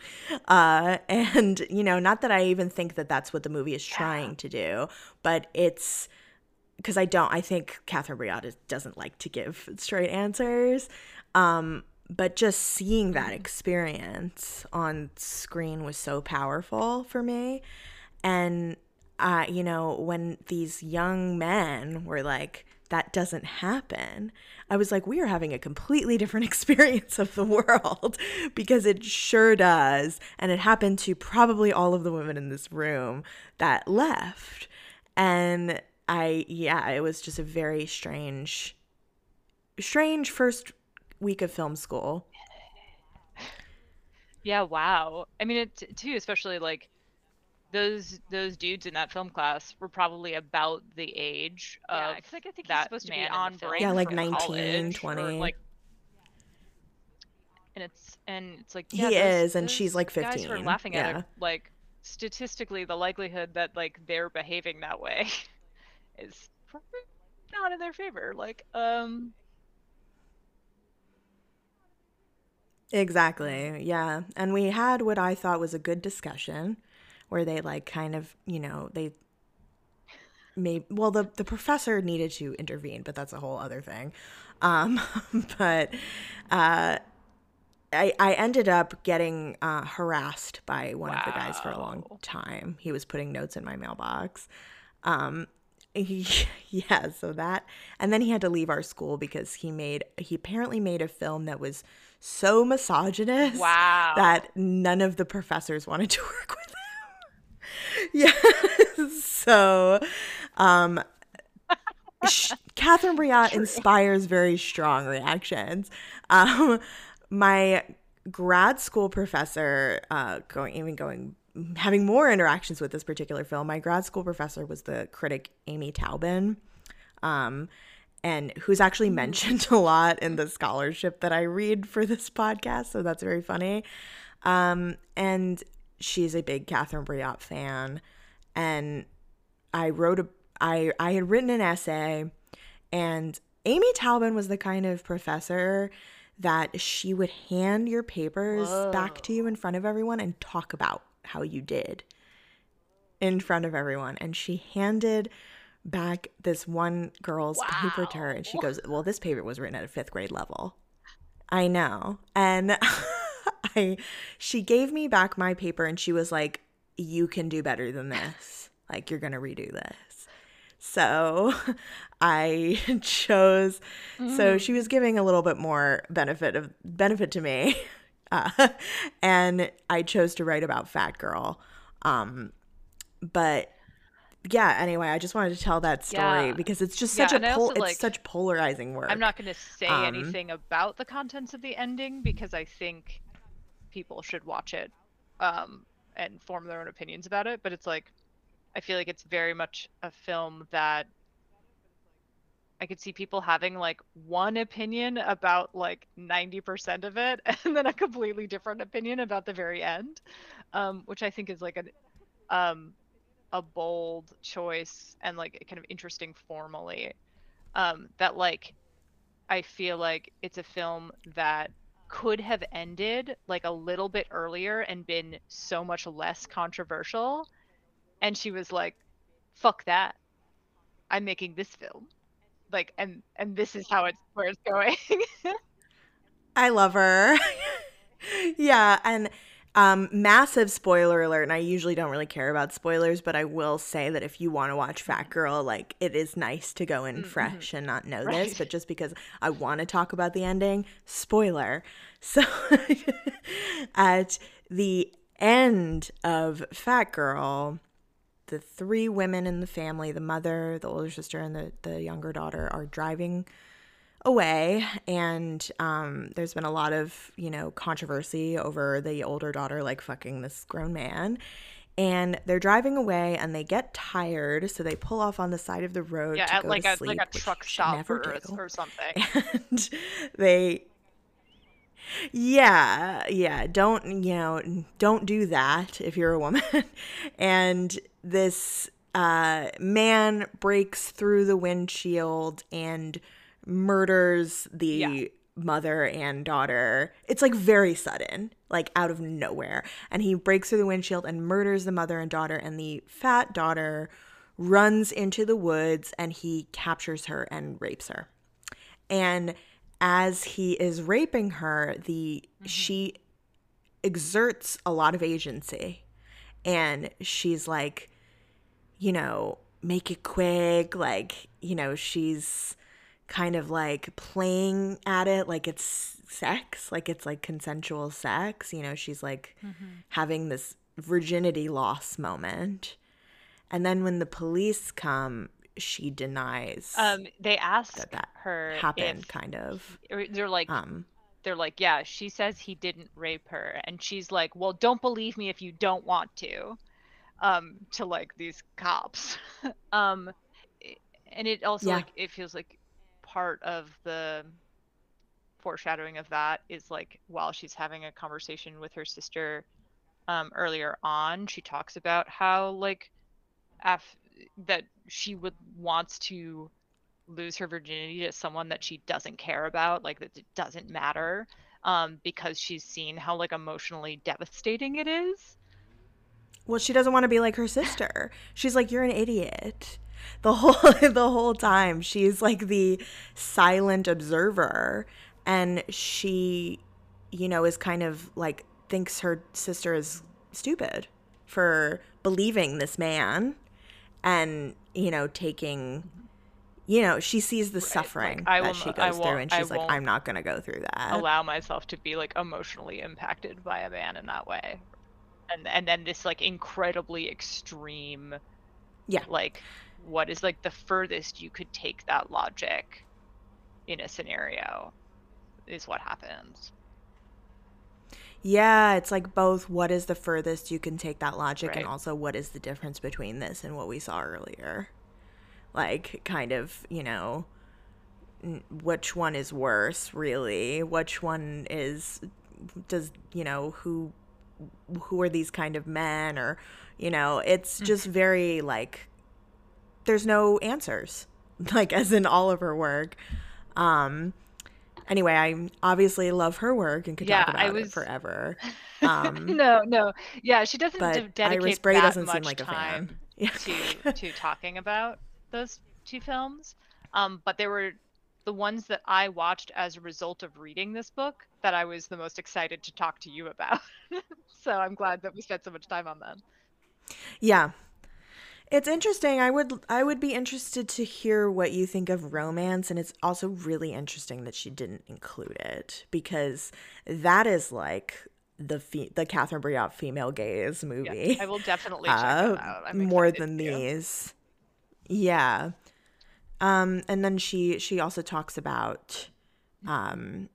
Uh, and you know not that i even think that that's what the movie is trying to do but it's because i don't i think catherine breillat is, doesn't like to give straight answers. Um, but just seeing that
Mm.
experience on screen was so powerful for me. And uh, you know, when these young men were like, that doesn't happen, I was like, we are having a completely different experience of the world because it sure does. And it happened to probably all of the women in this room that left. And I, yeah, it was just a very strange, strange first week of film school.
Yeah, wow. I mean, it too, especially like those those dudes in that film class were probably about the age of.
Yeah,
of
'cause, like, I think he's
that
supposed to be
man in the
on
film
break
Yeah, like 19,
college, or,
20.
like, and it's and it's like
He
those-
is, and she's,
those
like,
Guys who are
15,
laughing at
yeah.
it, like statistically, the likelihood that like they're behaving that way is probably not in their favor. Like, um,
Exactly. Yeah. And we had what I thought was a good discussion where they like kind of, you know, they made well the the professor needed to intervene, but that's a whole other thing. Um but uh I, I ended up getting uh, harassed by one of the guys for a long time. He was putting notes in my mailbox. Um, he, yeah, so that, and then he had to leave our school because he made, he apparently made a film that was so misogynist
Wow.
that none of the professors wanted to work with. yeah, so, um, sh- Catherine Breillat inspires very strong reactions. Um, my grad school professor, uh, going even going having more interactions with this particular film. My grad school professor was the critic Amy Taubin, um, and who's actually mentioned a lot in the scholarship that I read for this podcast. So that's very funny. Um, and she's a big Catherine Breillat fan, and I wrote a I I had written an essay and Amy Taubin was the kind of professor that she would hand your papers back to you in front of everyone and talk about how you did in front of everyone. And she handed back this one girl's paper to her and she goes, Well, this paper was written at a fifth grade level. I know. And I she gave me back my paper and she was like, You can do better than this. Like you're gonna redo this. So I chose so she was giving a little bit more benefit of benefit to me. Uh, and I chose to write about Fat Girl. Um but yeah, anyway, I just wanted to tell that story
Yeah.
because it's just such
I
a pol-
also,
it's such polarizing work.
I'm not going to say
Um,
anything about the contents of the ending because I think people should watch it um, and form their own opinions about it. But it's like, I feel like it's very much a film that I could see people having like one opinion about like 90% of it and then a completely different opinion about the very end, um, which I think is like an, um, a bold choice and like kind of interesting formally. Um, that like I feel like it's a film that could have ended like a little bit earlier and been so much less controversial. And she was like, fuck that. I'm making this film. Like and and this is how it's where it's going.
I love her. yeah, and um massive spoiler alert, and I usually don't really care about spoilers, but I will say that if you want to watch Fat Girl, like it is nice to go in fresh and not know this, but just because I want to talk about the ending, spoiler. So at the end of Fat Girl, the three women in the family, the mother, the older sister, and the, the younger daughter, are driving away. And um, there's been a lot of, you know, controversy over the older daughter, like fucking this grown man. and they're driving away and they get tired so they pull off on the side of the road
Yeah,
to
at
go
like
to
a
sleep,
like a truck stop or, or something.
and they yeah yeah don't you know don't do that if you're a woman and this uh man breaks through the windshield and murders the
Yeah.
mother and daughter. It's like very sudden like out of nowhere. And he breaks through the windshield and murders the mother and daughter and the fat daughter runs into the woods and he captures her and rapes her. And as he is raping her the mm-hmm. she exerts a lot of agency. And she's like you know make it quick like you know she's kind of like playing at it like it's sex like it's like consensual sex you know she's like having this virginity loss moment. And then when the police come she denies
Um, they asked
that that
her
happened
if
kind of.
They're like
um
they're like, yeah, she says he didn't rape her, and she's like, well, don't believe me if you don't want to, um, to like these cops, um, and it also
Yeah.
like it feels like part of the foreshadowing of that is like while she's having a conversation with her sister, um, earlier on, she talks about how like, af- that she would wants to lose her virginity to someone that she doesn't care about, like that it doesn't matter, um, because she's seen how like emotionally devastating it is.
Well, she doesn't want to be like her sister. She's like, "You're an idiot." The whole the whole time, she's like the silent observer, and she, you know, is kind of like thinks her sister is stupid for believing this man, and you know, taking, you know, she sees the suffering
I
that
will
she goes through, and she's like, "I'm not gonna go through that."
Allow myself to be like emotionally impacted by a man in that way, and and then this like incredibly extreme,
Yeah.
like what is like the furthest you could take that logic in a scenario is what happens.
Yeah, it's like both what is the furthest you can take that logic and also what is the difference between this and what we saw earlier. Like kind of, you know, which one is worse really? Which one is does, you know, who who are these kind of men or you know, it's mm-hmm. just very like there's no answers. Like as in all of her work. Um anyway, I obviously love her work and could
Yeah,
talk
I
about it
was-
forever. Um,
no, no, yeah, she doesn't
but
dedicate
Iris Brey
that
doesn't
much
seem like a
time
fan.
To to talking about those two films. Um, but they were the ones that I watched as a result of reading this book that I was the most excited to talk to you about. so I'm glad that we spent so much time on them.
Yeah. It's interesting. I would I would be interested to hear what you think of romance and it's also really interesting that she didn't include it because that is like the fe- the Catherine Breillat female gaze movie.
I will definitely check
uh,
that out. I'm
more than these. Yeah. Um and then she she also talks about um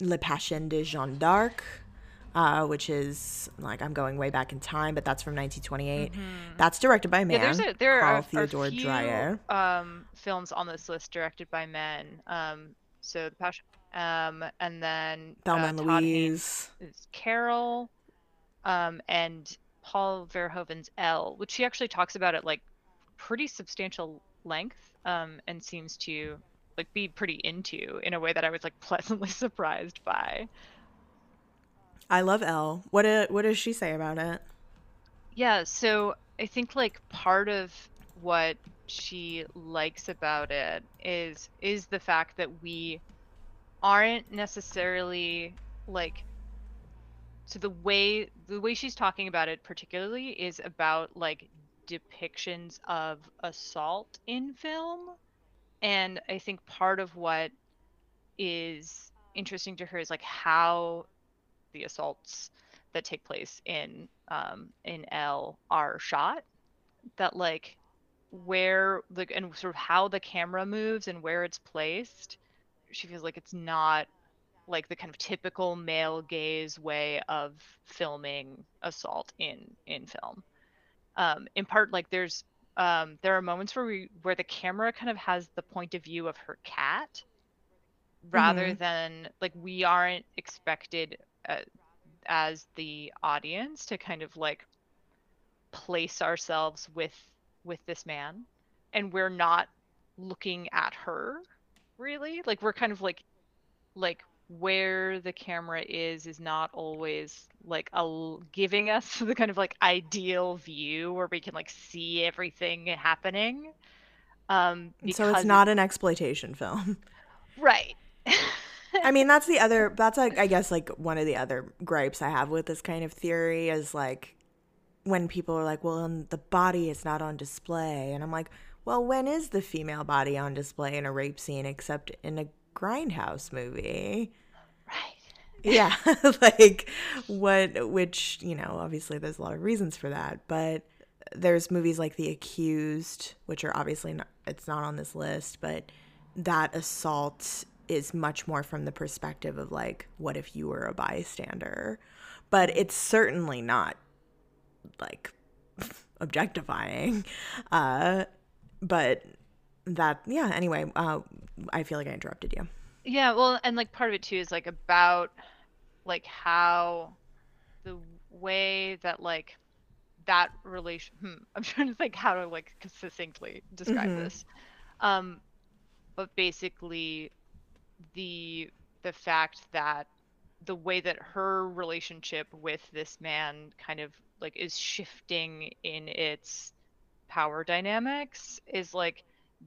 Le Passion de Jeanne d'Arc, uh, which is like I'm going way back in time, but that's from 1928. That's directed by a man.
Mm-hmm. Yeah, there's a, there
Carl
are, a- are
Theodor
a few
Dreyer.
um, films on this list directed by men. Um, so the passion, um, and then
Thelma
uh,
and Louise.
is Carol, um, and Paul Verhoeven's Elle, which he actually talks about at like pretty substantial length, um, and seems to like be pretty into in a way that I was like pleasantly surprised by.
I love Elle. What do, what does she say about it?
Yeah, so I think like part of what she likes about it is is the fact that we aren't necessarily like so the way the way she's talking about it particularly is about like depictions of assault in film and I think part of what is interesting to her is like how the assaults that take place in um in Elle are shot that like where like and sort of how the camera moves and where it's placed she feels like it's not like the kind of typical male gaze way of filming assault in in film um, in part like there's um, there are moments where we where the camera kind of has the point of view of her cat rather
Mhm.
than like we aren't expected uh, as the audience to kind of like place ourselves with with this man. And we're not looking at her really. Like we're kind of like like where the camera is is not always like a giving us the kind of like ideal view where we can like see everything happening. Um
so it's not an exploitation film.
right
I mean, that's the other. That's like I guess like one of the other gripes I have with this kind of theory is like when people are like, "Well, the body is not on display," and I'm like, "Well, when is the female body on display in a rape scene except in a grindhouse movie?"
right
Yeah, like what? Which you know, obviously, there's a lot of reasons for that, but there's movies like The Accused, which are obviously not. It's not on this list, but that assault is much more from the perspective of like, what if you were a bystander? But it's certainly not like objectifying. Uh, but that, yeah. Anyway, uh, I feel like I interrupted you.
Yeah, well, and like part of it too is like about like how the way that like that relation hmm, I'm trying to think how to like succinctly describe
Mhm.
this. Um but basically the the fact that the way that her relationship with this man kind of like is shifting in its power dynamics is like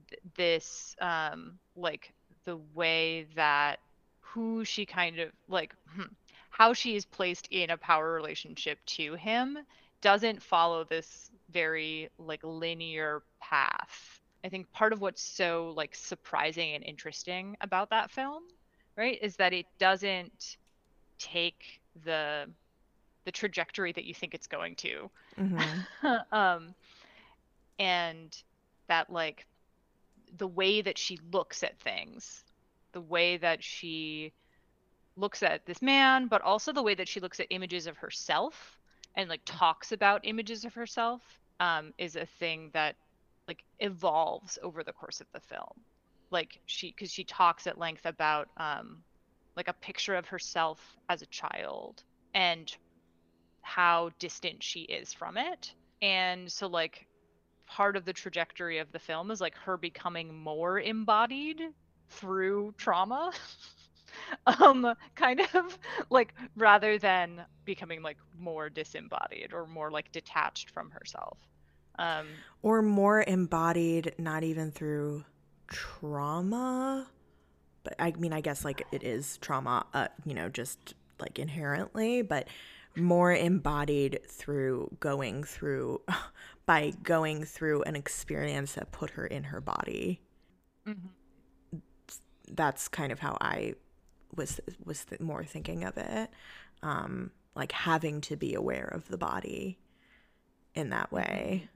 th- this um like the way that who she kind of like hmm, how she is placed in a power relationship to him doesn't follow this very like linear path. I think part of what's so like surprising and interesting about that film, right, is that it doesn't take the the trajectory that you think it's going to.
Hmm
um and that like the way that she looks at things the way that she looks at this man but also the way that she looks at images of herself and like talks about images of herself um is a thing that like evolves over the course of the film like she because she talks at length about um like a picture of herself as a child and how distant she is from it. And so like part of the trajectory of the film is like her becoming more embodied through trauma. um kind of like rather than becoming like more disembodied or more like detached from herself. Um
or more embodied not even through trauma. But i mean i guess like it is trauma uh, you know just like inherently but more embodied through going through by going through an experience that put her in her body.
Mhm.
that's kind of how i was was th- more thinking of it. Um like having to be aware of the body in that way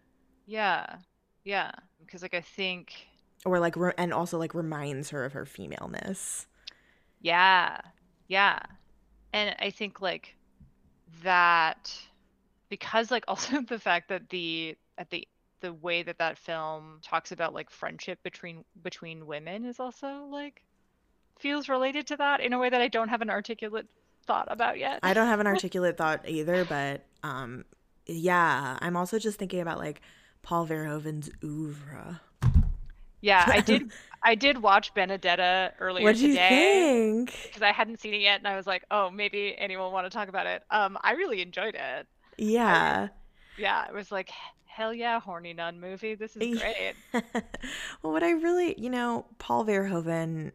yeah. Yeah, because like I think
or like re- and also like reminds her of her femaleness
Yeah. Yeah. And I think like that because like also the fact that the at the the way that that film talks about like friendship between between women is also like feels related to that in a way that I don't have an articulate thought about yet.
I don't have an articulate thought either, but um, yeah, I'm also just thinking about like Paul Verhoeven's oeuvre.
Yeah, I did I did watch Benedetta earlier
What do you think?
because I hadn't seen it yet and I was like, "Oh, maybe anyone want to talk about it." Um I really enjoyed it.
Yeah.
Yeah, it was like, "Hell yeah, horny nun movie. This is great."
well, what I really, you know, Paul Verhoeven,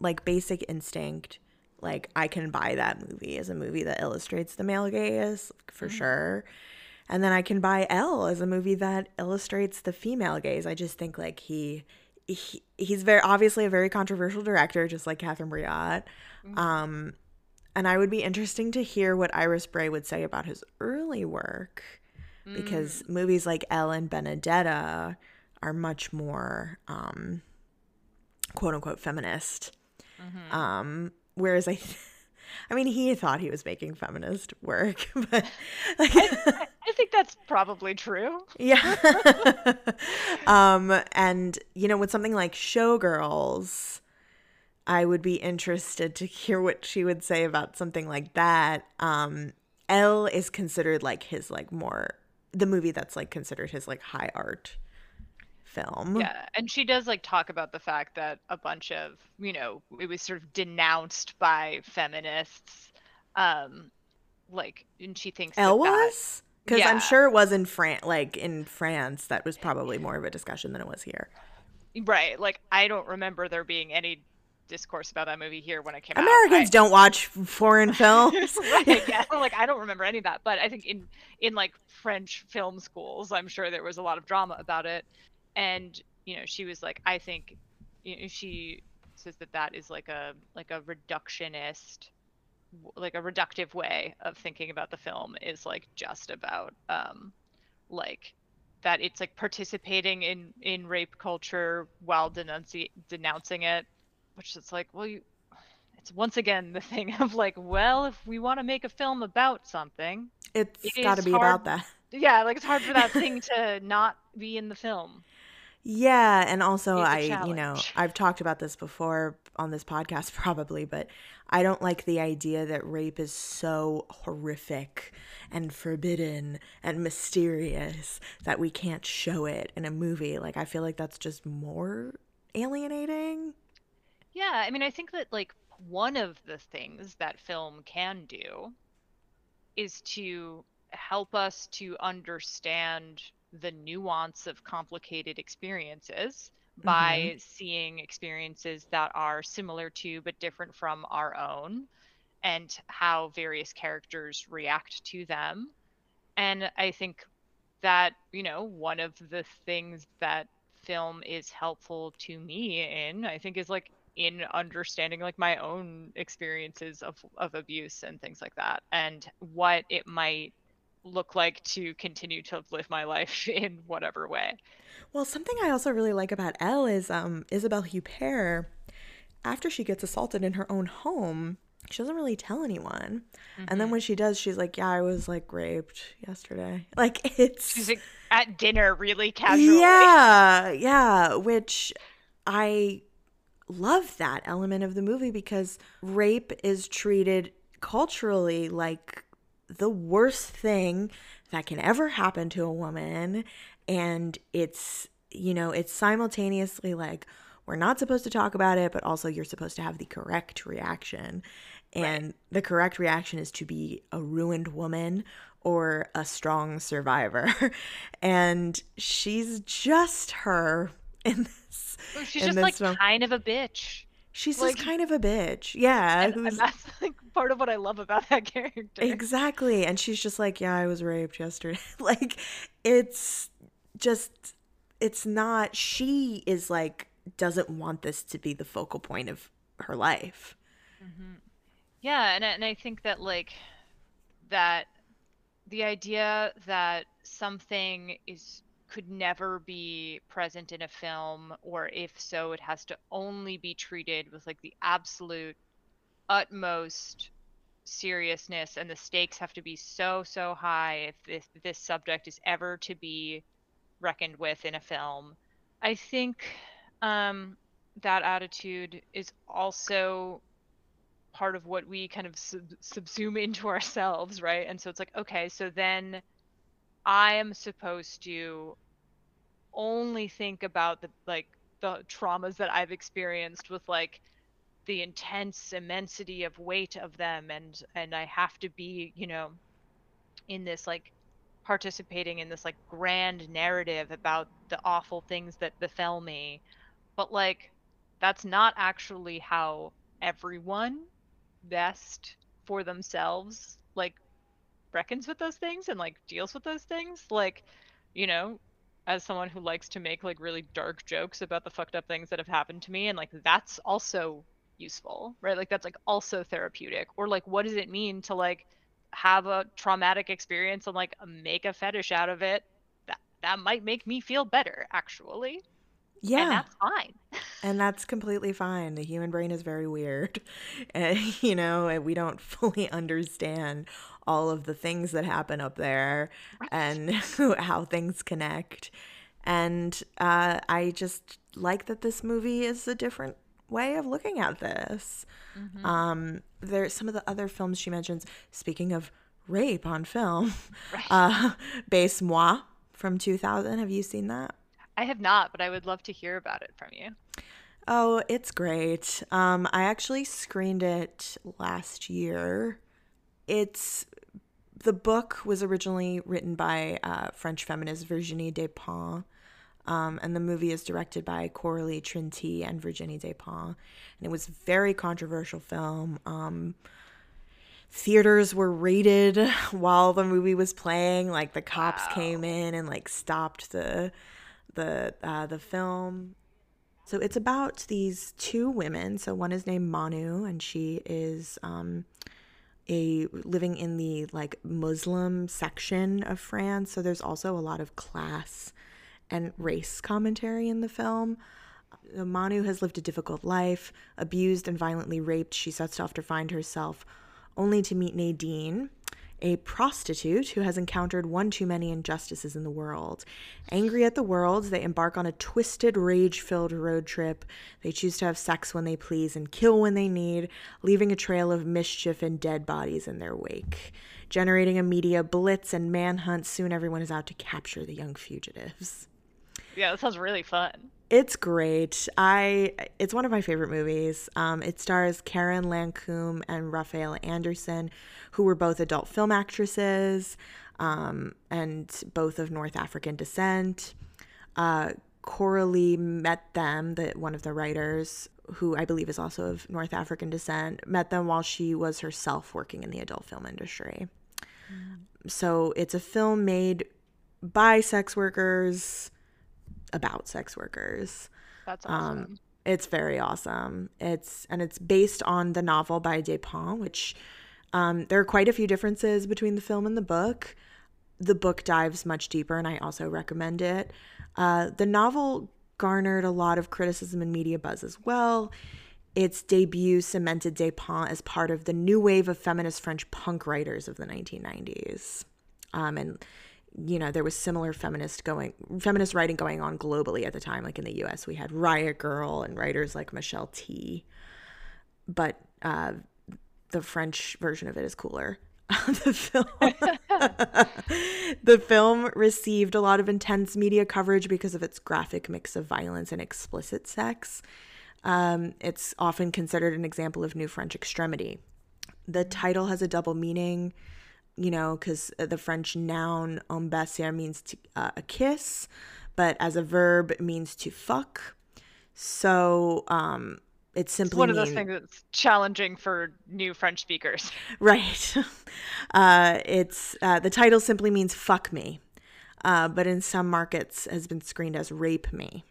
like Basic Instinct, like I can buy that movie as a movie that illustrates the male gaze for
Mhm.
sure. And then I can buy Elle as a movie that illustrates the female gaze. I just think like he, he he's very obviously a very controversial director, just like Catherine Breillat.
Mhm.
Um, and I would be interesting to hear what Iris Brey would say about his early work because movies like Elle and Benedetta are much more um, quote unquote feminist.
Mhm.
Um, whereas I, I mean, he thought he was making feminist work, but like,
I, I think think that's probably true.
Yeah. um, and you know, with something like Showgirls, I would be interested to hear what she would say about something like that. Um, Elle is considered like his like more the movie that's like considered his like high art film.
Yeah, and she does like talk about the fact that a bunch of, you know, it was sort of denounced by feminists. Um like and she thinks
Elle
that-
was? Because
Yeah.
I'm sure it was in France, like in France, that was probably more of a discussion than it was here.
right, like I don't remember there being any discourse about that movie here when it came out.
Americans don't watch foreign films.
right, yeah. Like I don't remember any of that, but I think in in like French film schools, I'm sure there was a lot of drama about it. And you know, she was like, I think, you know, she says that that is like a like a reductionist, like a reductive way of thinking about the film is like just about um, like that it's like participating in in rape culture while denunci- denouncing it, which is like, well, you it's once again the thing of like, well, if we want to make a film about something,
It's
It
got to be
hard-
about that.
yeah, like it's hard for that thing to not be in the film.
Yeah, and also
I,
I, you know. I've talked about this before on this podcast probably, but I don't like the idea that rape is so horrific and forbidden and mysterious that we can't show it in a movie. Like I feel like that's just more alienating.
Yeah, I mean, I think that like one of the things that film can do is to help us to understand the nuance of complicated experiences by mm-hmm. seeing experiences that are similar to but different from our own and how various characters react to them. And I think that, you know, one of the things that film is helpful to me in, I think, is like in understanding like my own experiences of, of abuse and things like that and what it might look like to continue to live my life in whatever way.
Well, something I also really like about Elle is um, Isabelle Huppert. After she gets assaulted in her own home, she doesn't really tell anyone. And then when she does, she's like, "Yeah, I was like raped yesterday." Like it's
She's like at dinner really casually.
yeah, yeah. Which I love that element of the movie because rape is treated culturally like the worst thing that can ever happen to a woman and it's you know it's simultaneously like we're not supposed to talk about it but also you're supposed to have the correct reaction and the correct reaction is to be a ruined woman or a strong survivor and she's just her in this
She's
in
just
this
like
film.
kind of a bitch.
She's
like-
just kind of a bitch yeah
And, and that's like part of what I love about that character.
Exactly. And she's just like, yeah, I was raped yesterday. like, it's just, it's not, she is like, doesn't want this to be the focal point of her life. Mm-hmm.
Yeah, and and I think that like that the idea that something is could never be present in a film or if so it has to only be treated with like the absolute utmost seriousness and the stakes have to be so so high if this, this subject is ever to be reckoned with in a film i think um that attitude is also part of what we kind of sub- subsume into ourselves, right? And so it's like, okay, so then I am supposed to only think about the like the traumas that I've experienced with like the intense immensity of weight of them and and I have to be, you know, in this like participating in this like grand narrative about the awful things that befell me. But like that's not actually how everyone best for themselves like reckons with those things and like deals with those things like you know as someone who likes to make like really dark jokes about the fucked up things that have happened to me and like that's also useful right? Like that's like also therapeutic. Or like what does it mean to like have a traumatic experience and like make a fetish out of it? That that might make me feel better actually
Yeah.
And that's fine.
And that's completely fine. The human brain is very weird. And, you know, we don't fully understand all of the things that happen up there and how things connect. And uh, I just like that this movie is a different way of looking at this. Um, there's some of the other films she mentions, speaking of rape on film, uh, Baise Moi from 2000. Have you seen that?
I have not, but I would love to hear about it from you.
Oh, it's great. Um, I actually screened it last year. It's the book was originally written by uh, French feminist Virginie Despentes, um, and the movie is directed by Coralie Trinh Thi and Virginie Despentes, and it was a very controversial film. Um, theaters were raided while the movie was playing. Like the cops came in and like stopped the the uh, the film. So it's about these two women. So one is named Manu, and she is um, a living in the like Muslim section of France. So there's also a lot of class and race commentary in the film. Manu has lived a difficult life, abused and violently raped. She sets off to find herself, only to meet Nadine, a prostitute who has encountered one too many injustices in the world. Angry at the world, they embark on a twisted, rage filled road trip. They choose to have sex when they please and kill when they need, leaving a trail of mischief and dead bodies in their wake. Generating a media blitz and manhunt, soon everyone is out to capture the young fugitives.
Yeah, that sounds really fun.
It's great. I it's one of my favorite movies. Um, it stars Karen Lancaume and Raffaëla Anderson, who were both adult film actresses, um, and both of North African descent. Uh, Coralie met them, the one of the writers, who I believe is also of North African descent, met them while she was herself working in the adult film industry. So it's a film made by sex workers about sex workers.
That's awesome.
Um, it's very awesome. It's and it's based on the novel by Despentes, which um, there are quite a few differences between the film and the book. The book dives much deeper, and I also recommend it. Uh, the novel garnered a lot of criticism and media buzz as well. Its debut cemented Despentes as part of the new wave of feminist French punk writers of the 1990s. Um, and you know there was similar feminist going feminist writing going on globally at the time. Like in the us we had riot grrrl and writers like michelle tea. But uh, the french version of it is cooler. The film the film received a lot of intense media coverage because of its graphic mix of violence and explicit sex. Um, it's often considered an example of new french extremity. The title has a double meaning you know, because the French noun embasser means to, uh, a kiss, but as a verb it means to fuck. So um, it
It's
simply
one of those things that's challenging for new French speakers.
Right. Uh, it's uh, the title simply means "fuck me," uh, but in some markets has been screened as "rape me."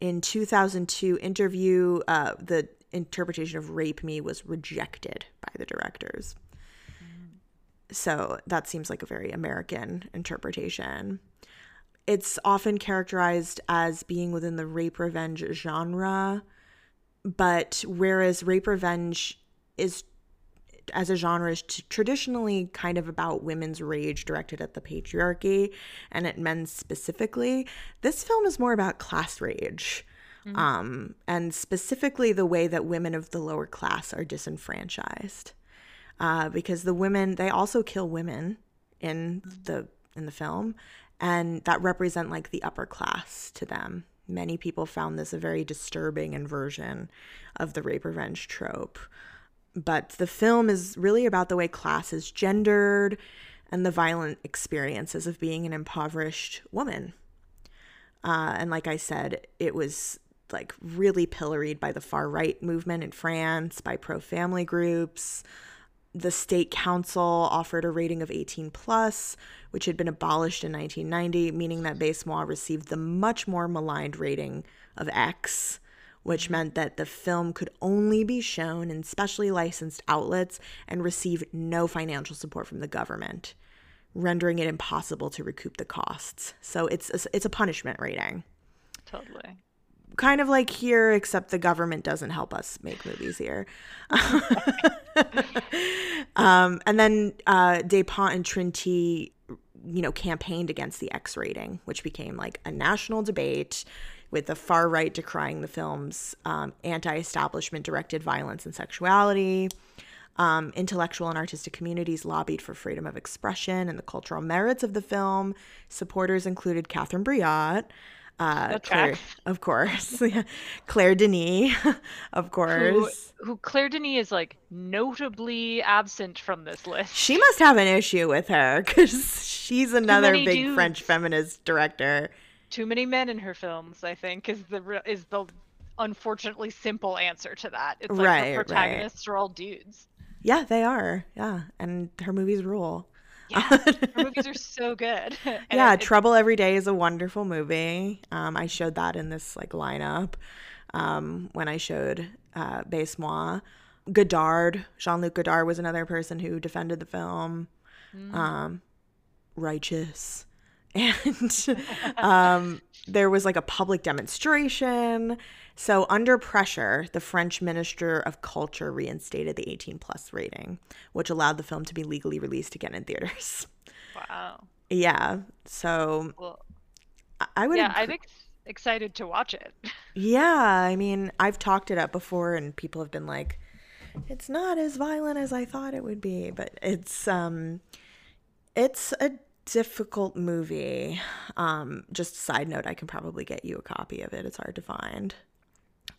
In 2002 interview, uh, the interpretation of "rape me" was rejected by the directors. So that seems like a very American interpretation. It's often characterized as being within the rape revenge genre, but whereas rape revenge is as a genre is t- traditionally kind of about women's rage directed at the patriarchy and at men specifically this film is more about class rage um, and specifically the way that women of the lower class are disenfranchised uh, because the women they also kill women in the in the film and that represent like the upper class to them many people found this a very disturbing inversion of the rape revenge trope but the film is really about the way class is gendered and the violent experiences of being an impoverished woman uh, and like I said, it was like really pilloried by the far right movement in France, by pro family groups. The state council offered a rating of 18 plus, which had been abolished in 1990, meaning that Baise Moi received the much more maligned rating of X, which meant that the film could only be shown in specially licensed outlets and receive no financial support from the government rendering it impossible to recoup the costs. So it's a, it's a punishment rating.
Totally.
Kind of like here, except the government doesn't help us make movies here. um, and then uh, and Trintignant, you know, campaigned against the X rating, which became like a national debate with the far right decrying the film's um, anti establishment directed violence and sexuality. Um, intellectual and artistic communities lobbied for freedom of expression and the cultural merits of the film. Supporters included Catherine Breillat, uh, Claire, of course, Claire Denis, of course.
Who, who Claire Denis is like notably absent from this list.
She must have an issue with her because she's another big dudes. French feminist director.
Too many men in her films, I think, is the is the unfortunately simple answer to that. It's like right, her protagonists right. are all dudes.
Yeah, they are. Yeah, and her movies rule.
Yeah, her movies are so good.
yeah, it, Trouble Every Day is a wonderful movie. Um, I showed that in this like lineup um, when I showed uh, Baise Moi. Godard, Jean Luc Godard was another person who defended the film. Mm. Um, righteous. And um, there was like a public demonstration so, under pressure, the French Minister of Culture reinstated the 18 plus rating, which allowed the film to be legally released again in theaters.
Wow.
Yeah. So, well, I would.
Yeah, I'm ex- excited to watch it.
yeah. I mean, I've talked it up before, and people have been like, it's not as violent as I thought it would be, but it's, um, it's a difficult movie. Um, just side note, I can probably get you a copy of it. It's hard to find.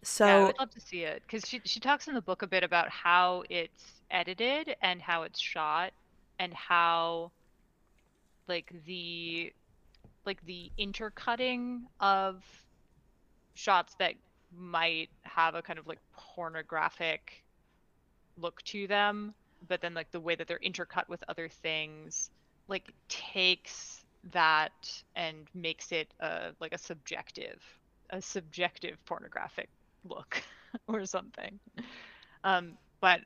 So
yeah, I would love to see it because she she talks in the book a bit about how it's edited and how it's shot and how like the like the intercutting of shots that might have a kind of like pornographic look to them but then like the way that they're intercut with other things like takes that and makes it a like a subjective a subjective pornographic look or something. Um, but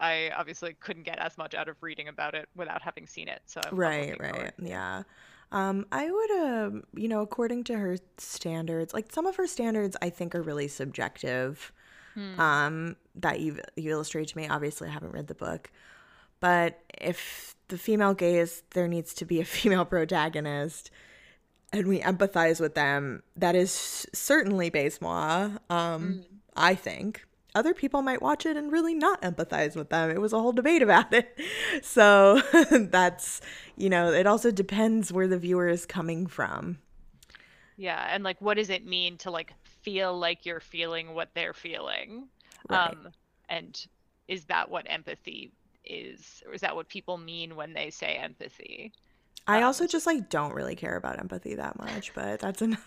I obviously couldn't get as much out of reading about it without having seen it. So I'm
right, right, yeah. Um, I would, uh, you know, according to her standards, like some of her standards, I think are really subjective. Hmm. Um, that you you illustrated to me. Obviously, I haven't read the book, but if the female gaze, there needs to be a female protagonist and we empathize with them, that is certainly Baise Moi. Um, mm. I think other people might watch it and really not empathize with them. It was a whole debate about it. So that's, you know, it also depends where the viewer is coming from.
Yeah, and like what does it mean to like feel like you're feeling what they're feeling? Right. Um and is that what empathy is or is that what people mean when they say empathy?
I um, also just like don't really care about empathy that much, but that's another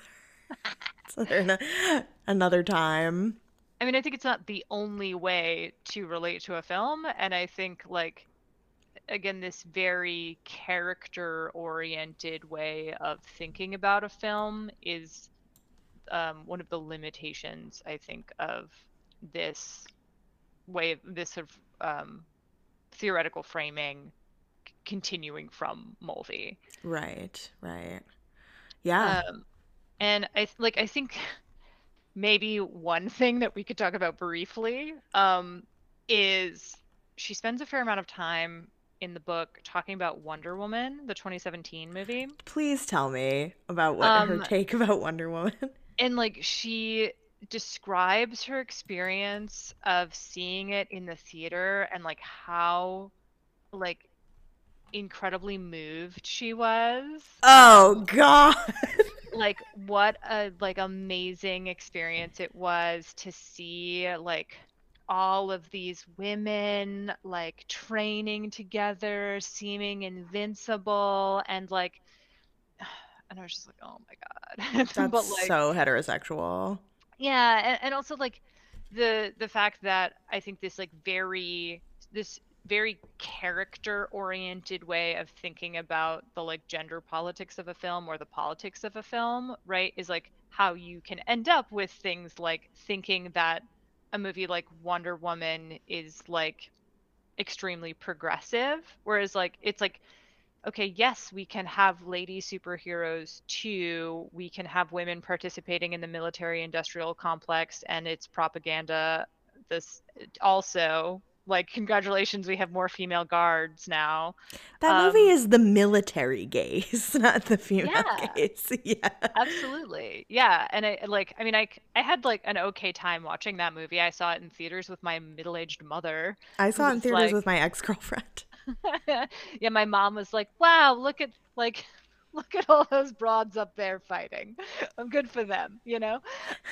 another, another time.
I mean, I think it's not the only way to relate to a film, and I think like again this very character oriented way of thinking about a film is um, one of the limitations I think of this way of this sort of um, theoretical framing continuing from Mulvey.
Right, right. Yeah. Um,
and I like I think maybe one thing that we could talk about briefly um, is she spends a fair amount of time in the book talking about Wonder Woman, the 2017 movie.
Please tell me about what um, her take about Wonder Woman.
And like she describes her experience of seeing it in the theater and like how like incredibly moved she was.
Oh um, god.
like what a like amazing experience it was to see like all of these women like training together, seeming invincible and like and I was just like, "Oh my god."
That's but, like, so heterosexual.
Yeah, and, and also like the the fact that I think this like very this very character oriented way of thinking about the like gender politics of a film or the politics of a film, right? Is like how you can end up with things like thinking that a movie like Wonder Woman is like extremely progressive, whereas like it's like okay, yes, we can have lady superheroes too. We can have women participating in the military industrial complex and its propaganda. This also, like, congratulations, we have more female guards now.
That movie
Um,
is the military gaze, not the female
Yeah.
gaze. Yeah.
Absolutely. Yeah. And I like, I mean, I, I had like an okay time watching that movie. I saw it in theaters with my middle aged mother.
I saw it in theaters
like-
with my ex girlfriend.
Yeah, my mom was like, "Wow, look at like look at all those broads up there fighting. I'm good for them, you know?"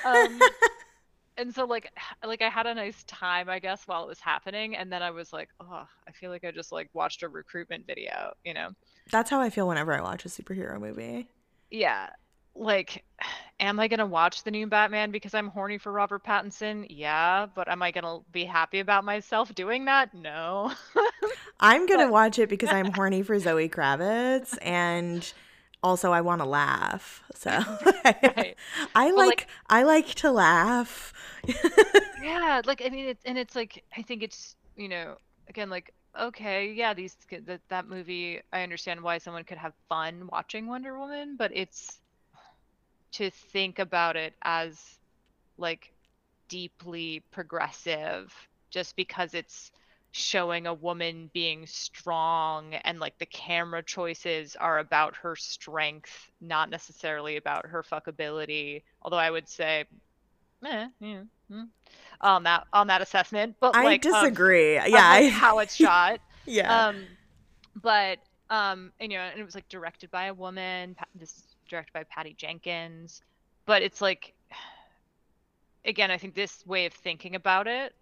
Um and so like like I had a nice time, I guess, while it was happening, and then I was like, "Oh, I feel like I just like watched a recruitment video, you know?"
That's how I feel whenever I watch a superhero movie.
Yeah. Like am I going to watch the new Batman because I'm horny for Robert Pattinson? Yeah, but am I going to be happy about myself doing that? No.
I'm gonna
But-
watch it because I'm horny for Zoe Kravitz and also I want to laugh. So
Right.
I like,
like-
I like to laugh.
Yeah, like I mean, it's and it's like I think it's you know again like okay, yeah, these that that movie I understand why someone could have fun watching Wonder Woman, but it's to think about it as like deeply progressive just because it's showing a woman being strong and like the camera choices are about her strength, not necessarily about her fuckability. Although I would say, eh, yeah, mm, on that on that assessment, but
I
like
disagree.
of,
yeah,
like, how it's shot.
yeah.
Um, but um, and, you know, and it was like directed by a woman. This is directed by Patty Jenkins, but it's like, again, I think this way of thinking about it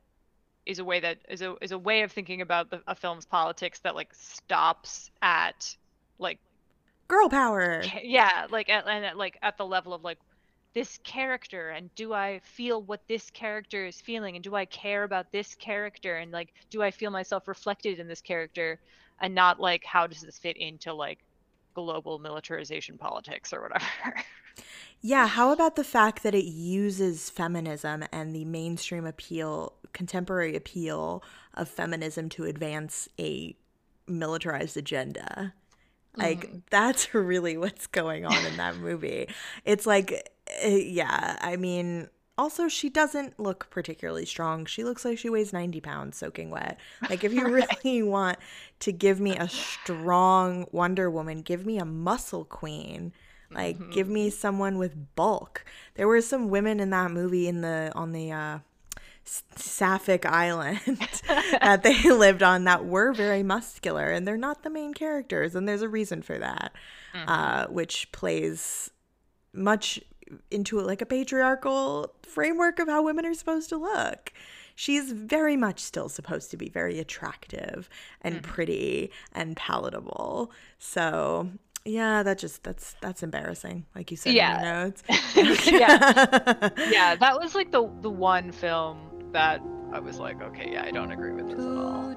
is a way that is a is a way of thinking about the, a film's politics that like stops at like
Girl power.
yeah like at, and at, like at the level of like this character and do i feel what this character is feeling and do i care about this character and like do i feel myself reflected in this character and not like how does this fit into like global militarization politics or whatever
Yeah, how about the fact that it uses feminism and the mainstream appeal, contemporary appeal of feminism to advance a militarized agenda? Like, that's really what's going on in that movie. It's like, uh, yeah, I mean, also, she doesn't look particularly strong. She looks like she weighs 90 pounds soaking wet. Like, if you really want to give me a strong Wonder Woman, give me a muscle queen. Like, give me someone with bulk. There were some women in that movie in the on the uh, Sapphic Island that they lived on that were very muscular, and they're not the main characters, and there's a reason for that, uh, which plays much into like a patriarchal framework of how women are supposed to look. She's very much still supposed to be very attractive and mm-hmm. pretty and palatable. So yeah, that just that's that's embarrassing, like you said
Yeah.
in your notes.
yeah yeah that was like the the one film that i was like okay yeah i don't agree with this at all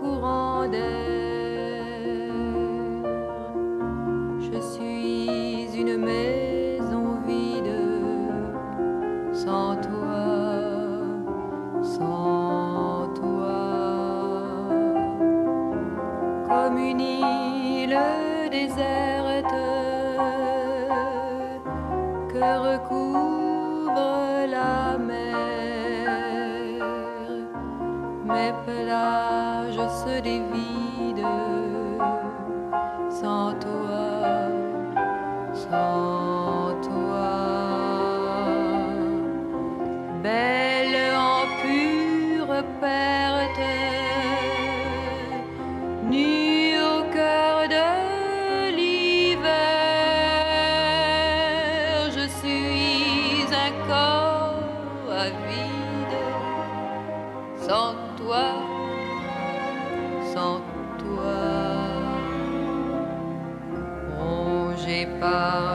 Courant d'air. Je suis une maison vide sans toi, sans toi. Comme une île déserte que recouvre la mer. Mes plages rongé